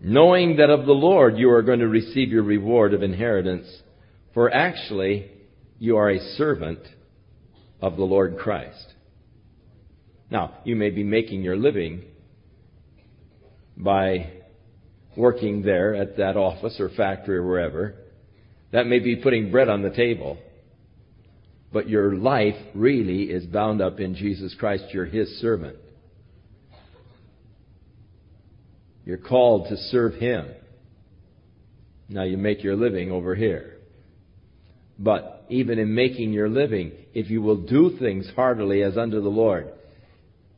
Knowing that of the Lord you are going to receive your reward of inheritance, for actually you are a servant of the Lord Christ. Now, you may be making your living by working there at that office or factory or wherever. That may be putting bread on the table. But your life really is bound up in Jesus Christ. You're His servant. You're called to serve Him. Now you make your living over here. But even in making your living, if you will do things heartily as unto the Lord,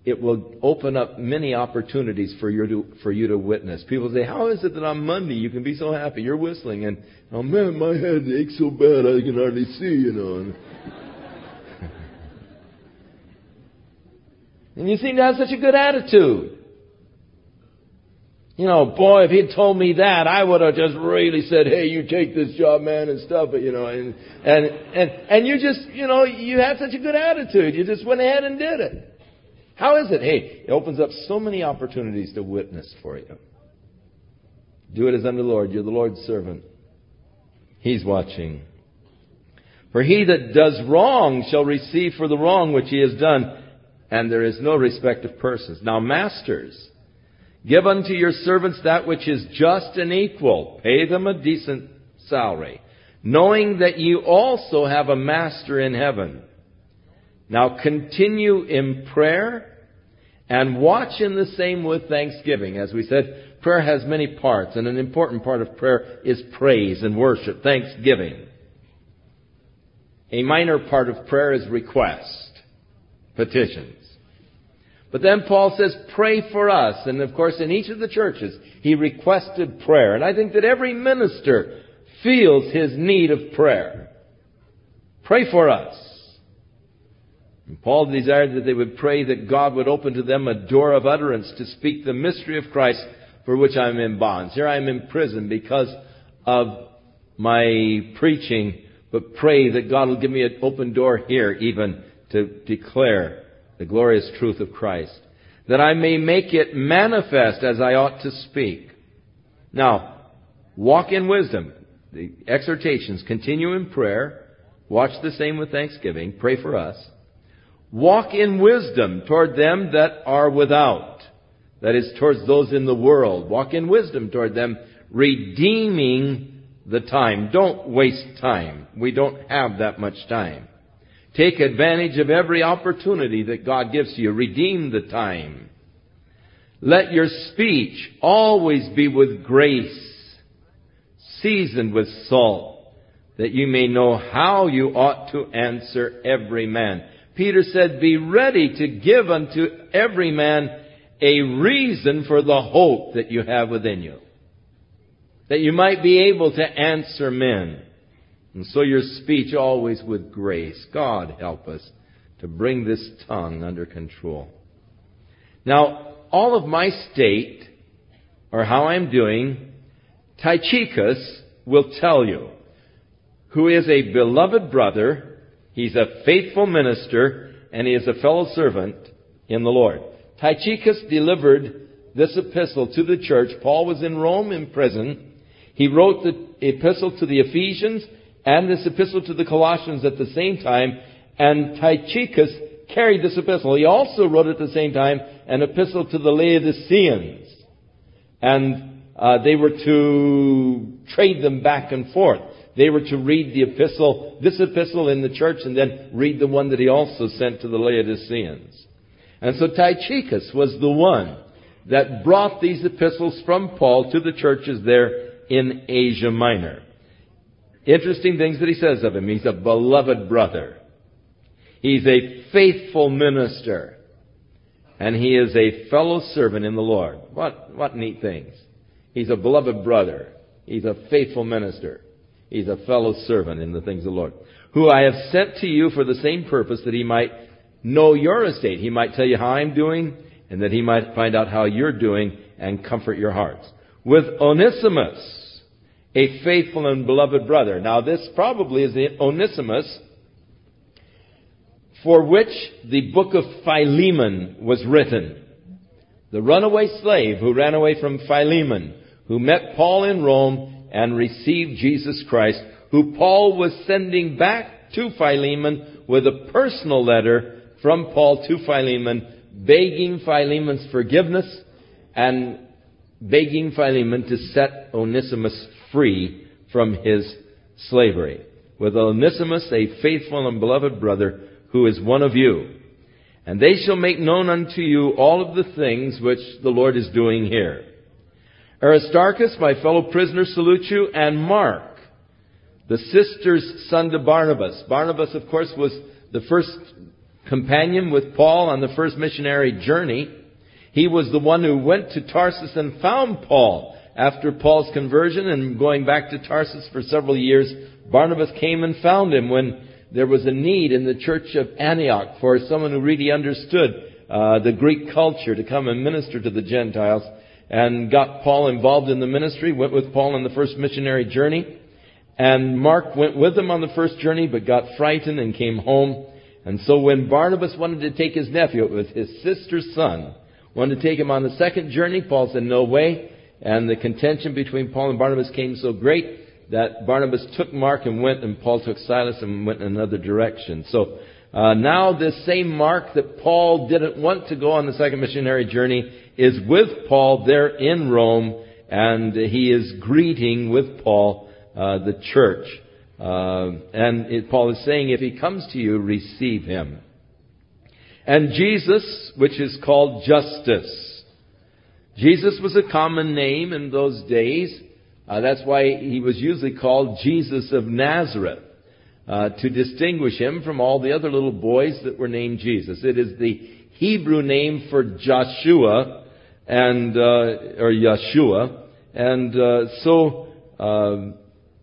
it will open up many opportunities for you to for you to witness. People say, "How is it that on Monday you can be so happy? You're whistling, and oh man, my head aches so bad I can hardly see," you know. and you seem to have such a good attitude. You know, boy, if he'd told me that, I would have just really said, "Hey, you take this job, man," and stuff. But you know, and and and and you just, you know, you had such a good attitude. You just went ahead and did it. How is it? Hey, it opens up so many opportunities to witness for you. Do it as unto the Lord. You're the Lord's servant. He's watching. For he that does wrong shall receive for the wrong which he has done, and there is no respect of persons. Now, masters, give unto your servants that which is just and equal. Pay them a decent salary, knowing that you also have a master in heaven. Now continue in prayer and watch in the same with thanksgiving. As we said, prayer has many parts, and an important part of prayer is praise and worship, thanksgiving. A minor part of prayer is request, petitions. But then Paul says, pray for us. And of course, in each of the churches, he requested prayer. And I think that every minister feels his need of prayer. Pray for us. And Paul desired that they would pray that God would open to them a door of utterance to speak the mystery of Christ for which I'm in bonds. Here I am in prison because of my preaching, but pray that God will give me an open door here even to declare the glorious truth of Christ. That I may make it manifest as I ought to speak. Now, walk in wisdom. The exhortations continue in prayer. Watch the same with thanksgiving. Pray for us. Walk in wisdom toward them that are without. That is, towards those in the world. Walk in wisdom toward them, redeeming the time. Don't waste time. We don't have that much time. Take advantage of every opportunity that God gives you. Redeem the time. Let your speech always be with grace, seasoned with salt, that you may know how you ought to answer every man. Peter said, Be ready to give unto every man a reason for the hope that you have within you. That you might be able to answer men. And so your speech always with grace. God help us to bring this tongue under control. Now, all of my state, or how I'm doing, Tychicus will tell you, who is a beloved brother He's a faithful minister and he is a fellow servant in the Lord. Tychicus delivered this epistle to the church. Paul was in Rome in prison. He wrote the epistle to the Ephesians and this epistle to the Colossians at the same time, and Tychicus carried this epistle. He also wrote at the same time an epistle to the Laodiceans. And uh, they were to trade them back and forth. They were to read the epistle, this epistle in the church, and then read the one that he also sent to the Laodiceans. And so Tychicus was the one that brought these epistles from Paul to the churches there in Asia Minor. interesting things that he says of him. He's a beloved brother. He's a faithful minister. And he is a fellow servant in the Lord. What, what neat things. He's a beloved brother. He's a faithful minister. He's a fellow servant in the things of the Lord. Who I have sent to you for the same purpose that he might know your estate. He might tell you how I'm doing and that he might find out how you're doing and comfort your hearts. With Onesimus, a faithful and beloved brother. Now this probably is the Onesimus for which the book of Philemon was written. The runaway slave who ran away from Philemon, who met Paul in Rome and received Jesus Christ, who Paul was sending back to Philemon with a personal letter from Paul to Philemon, begging Philemon's forgiveness and begging Philemon to set Onesimus free from his slavery. With Onesimus, a faithful and beloved brother, who is one of you. And they shall make known unto you all of the things which the Lord is doing here. Aristarchus, my fellow prisoner, salute you, and Mark, the sister's son to Barnabas. Barnabas, of course, was the first companion with Paul on the first missionary journey. He was the one who went to Tarsus and found Paul after Paul's conversion and going back to Tarsus for several years. Barnabas came and found him when there was a need in the church of Antioch for someone who really understood uh, the Greek culture to come and minister to the Gentiles and got Paul involved in the ministry, went with Paul on the first missionary journey. And Mark went with him on the first journey, but got frightened and came home. And so when Barnabas wanted to take his nephew, it was his sister's son, wanted to take him on the second journey, Paul said, no way. And the contention between Paul and Barnabas came so great that Barnabas took Mark and went, and Paul took Silas and went in another direction. So uh, now this same Mark that Paul didn't want to go on the second missionary journey is with Paul there in Rome, and he is greeting with Paul uh, the church. Uh, and it, Paul is saying, if he comes to you, receive him. And Jesus, which is called Justus. Jesus was a common name in those days. Uh, that's why he was usually called Jesus of Nazareth, uh, to distinguish him from all the other little boys that were named Jesus. It is the Hebrew name for Joshua and uh, or Yeshua, and uh, so um,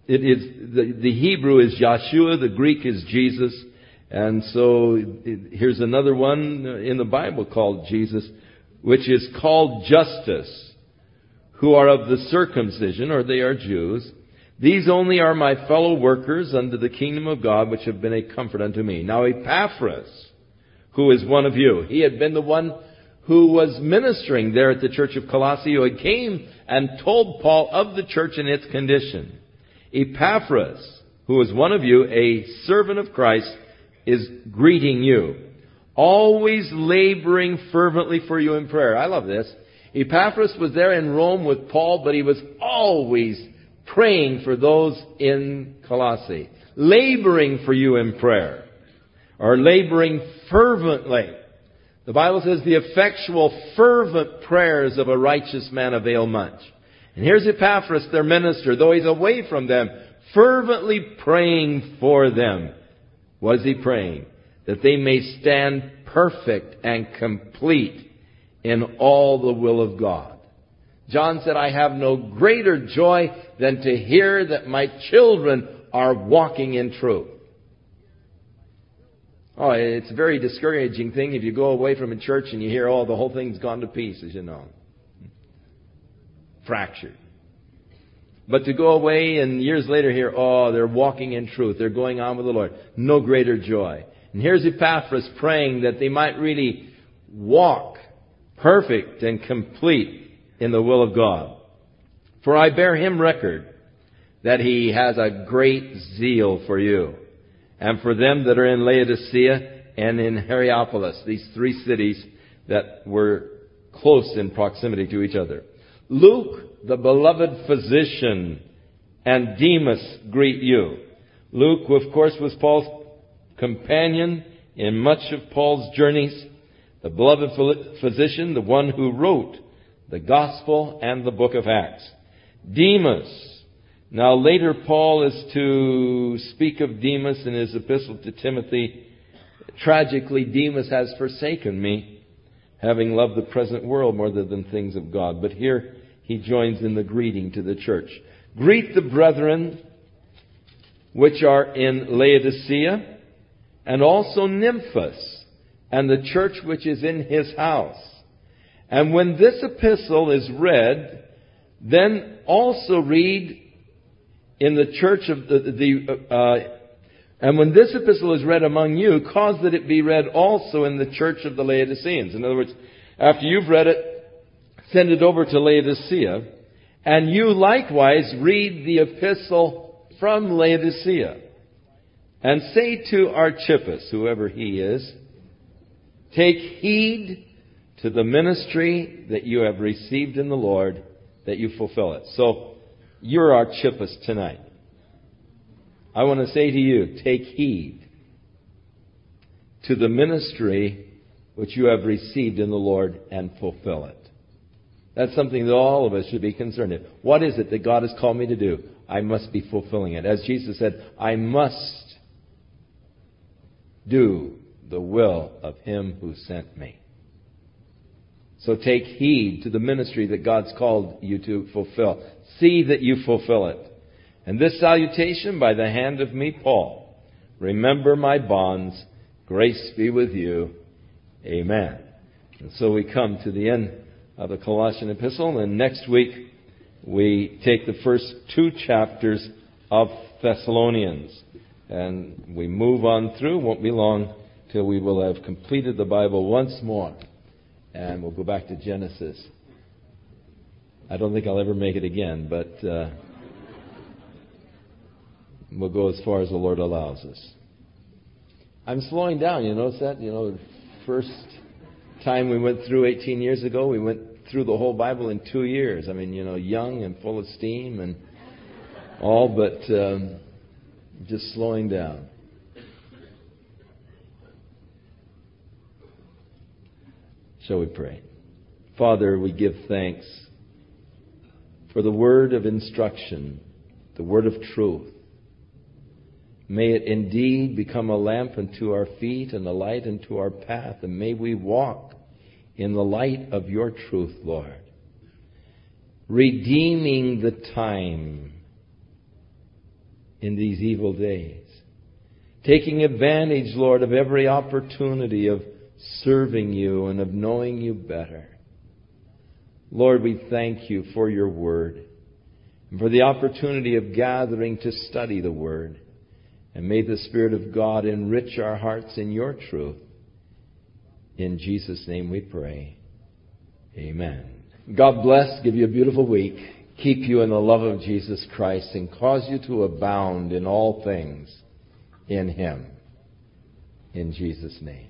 it is the, the Hebrew is Yeshua, the Greek is Jesus, and so it, here's another one in the Bible called Jesus, which is called Justus, who are of the circumcision, or they are Jews. These only are my fellow workers under the kingdom of God, which have been a comfort unto me. Now Epaphras, who is one of you, he had been the one who was ministering there at the church of Colossae, who came and told Paul of the church and its condition. Epaphras, who is one of you, a servant of Christ, is greeting you, always laboring fervently for you in prayer. I love this Epaphras was there in Rome with Paul, but he was always praying for those in Colossae, laboring for you in prayer, or laboring fervently. The Bible says the effectual, fervent prayers of a righteous man avail much. And here's Epaphras, their minister, though he's away from them, fervently praying for them. What is he praying? That they may stand perfect and complete in all the will of God. John said, I have no greater joy than to hear that my children are walking in truth. Oh, it's a very discouraging thing if you go away from a church and you hear, oh, the whole thing's gone to pieces, you know. Fractured. But to go away and years later hear, oh, they're walking in truth. They're going on with the Lord. No greater joy. And here's Epaphras praying that they might really walk perfect and complete in the will of God. For I bear him record that he has a great zeal for you and for them that are in Laodicea and in Hierapolis, these three cities that were close in proximity to each other. Luke, the beloved physician, and Demas greet you. Luke, of course, was Paul's companion in much of Paul's journeys the beloved physician, the one who wrote the gospel and the book of Acts. Demas, Now later Paul is to speak of Demas in his epistle to Timothy. Tragically, Demas has forsaken me, having loved the present world more than things of God. But here he joins in the greeting to the church. Greet the brethren which are in Laodicea, and also Nymphas, and the church which is in his house. And when this epistle is read, then also read in the church of the, the uh, and when this epistle is read among you, cause that it be read also in the church of the Laodiceans. In other words, after you've read it, send it over to Laodicea, and you likewise read the epistle from Laodicea. And say to Archippus, whoever he is, take heed to the ministry that you have received in the Lord, that you fulfill it. So, you're our Archippus tonight. I want to say to you, take heed to the ministry which you have received in the Lord and fulfill it. That's something that all of us should be concerned with. What is it that God has called me to do? I must be fulfilling it. As Jesus said, I must do the will of Him who sent me. So take heed to the ministry that God's called you to fulfill. See that you fulfill it. And this salutation by the hand of me, Paul. Remember my bonds. Grace be with you. Amen. And so we come to the end of the Colossian epistle, and next week we take the first two chapters of Thessalonians. And we move on through. Won't be long till we will have completed the Bible once more and we'll go back to Genesis. I don't think I'll ever make it again, but uh, we'll go as far as the Lord allows us. I'm slowing down. You notice that? You know, the first time we went through 18 years ago, we went through the whole Bible in two years. I mean, you know, young and full of steam and all, but um, just slowing down. Shall we pray? Father, we give thanks for the word of instruction, the word of truth. May it indeed become a lamp unto our feet and a light unto our path, and may we walk in the light of your truth, Lord. Redeeming the time in these evil days. Taking advantage, Lord, of every opportunity of serving you and of knowing you better. Lord, we thank you for your word and for the opportunity of gathering to study the word. And may the Spirit of God enrich our hearts in your truth. In Jesus' name we pray. Amen. God bless, give you a beautiful week, keep you in the love of Jesus Christ, and cause you to abound in all things in Him. In Jesus' name.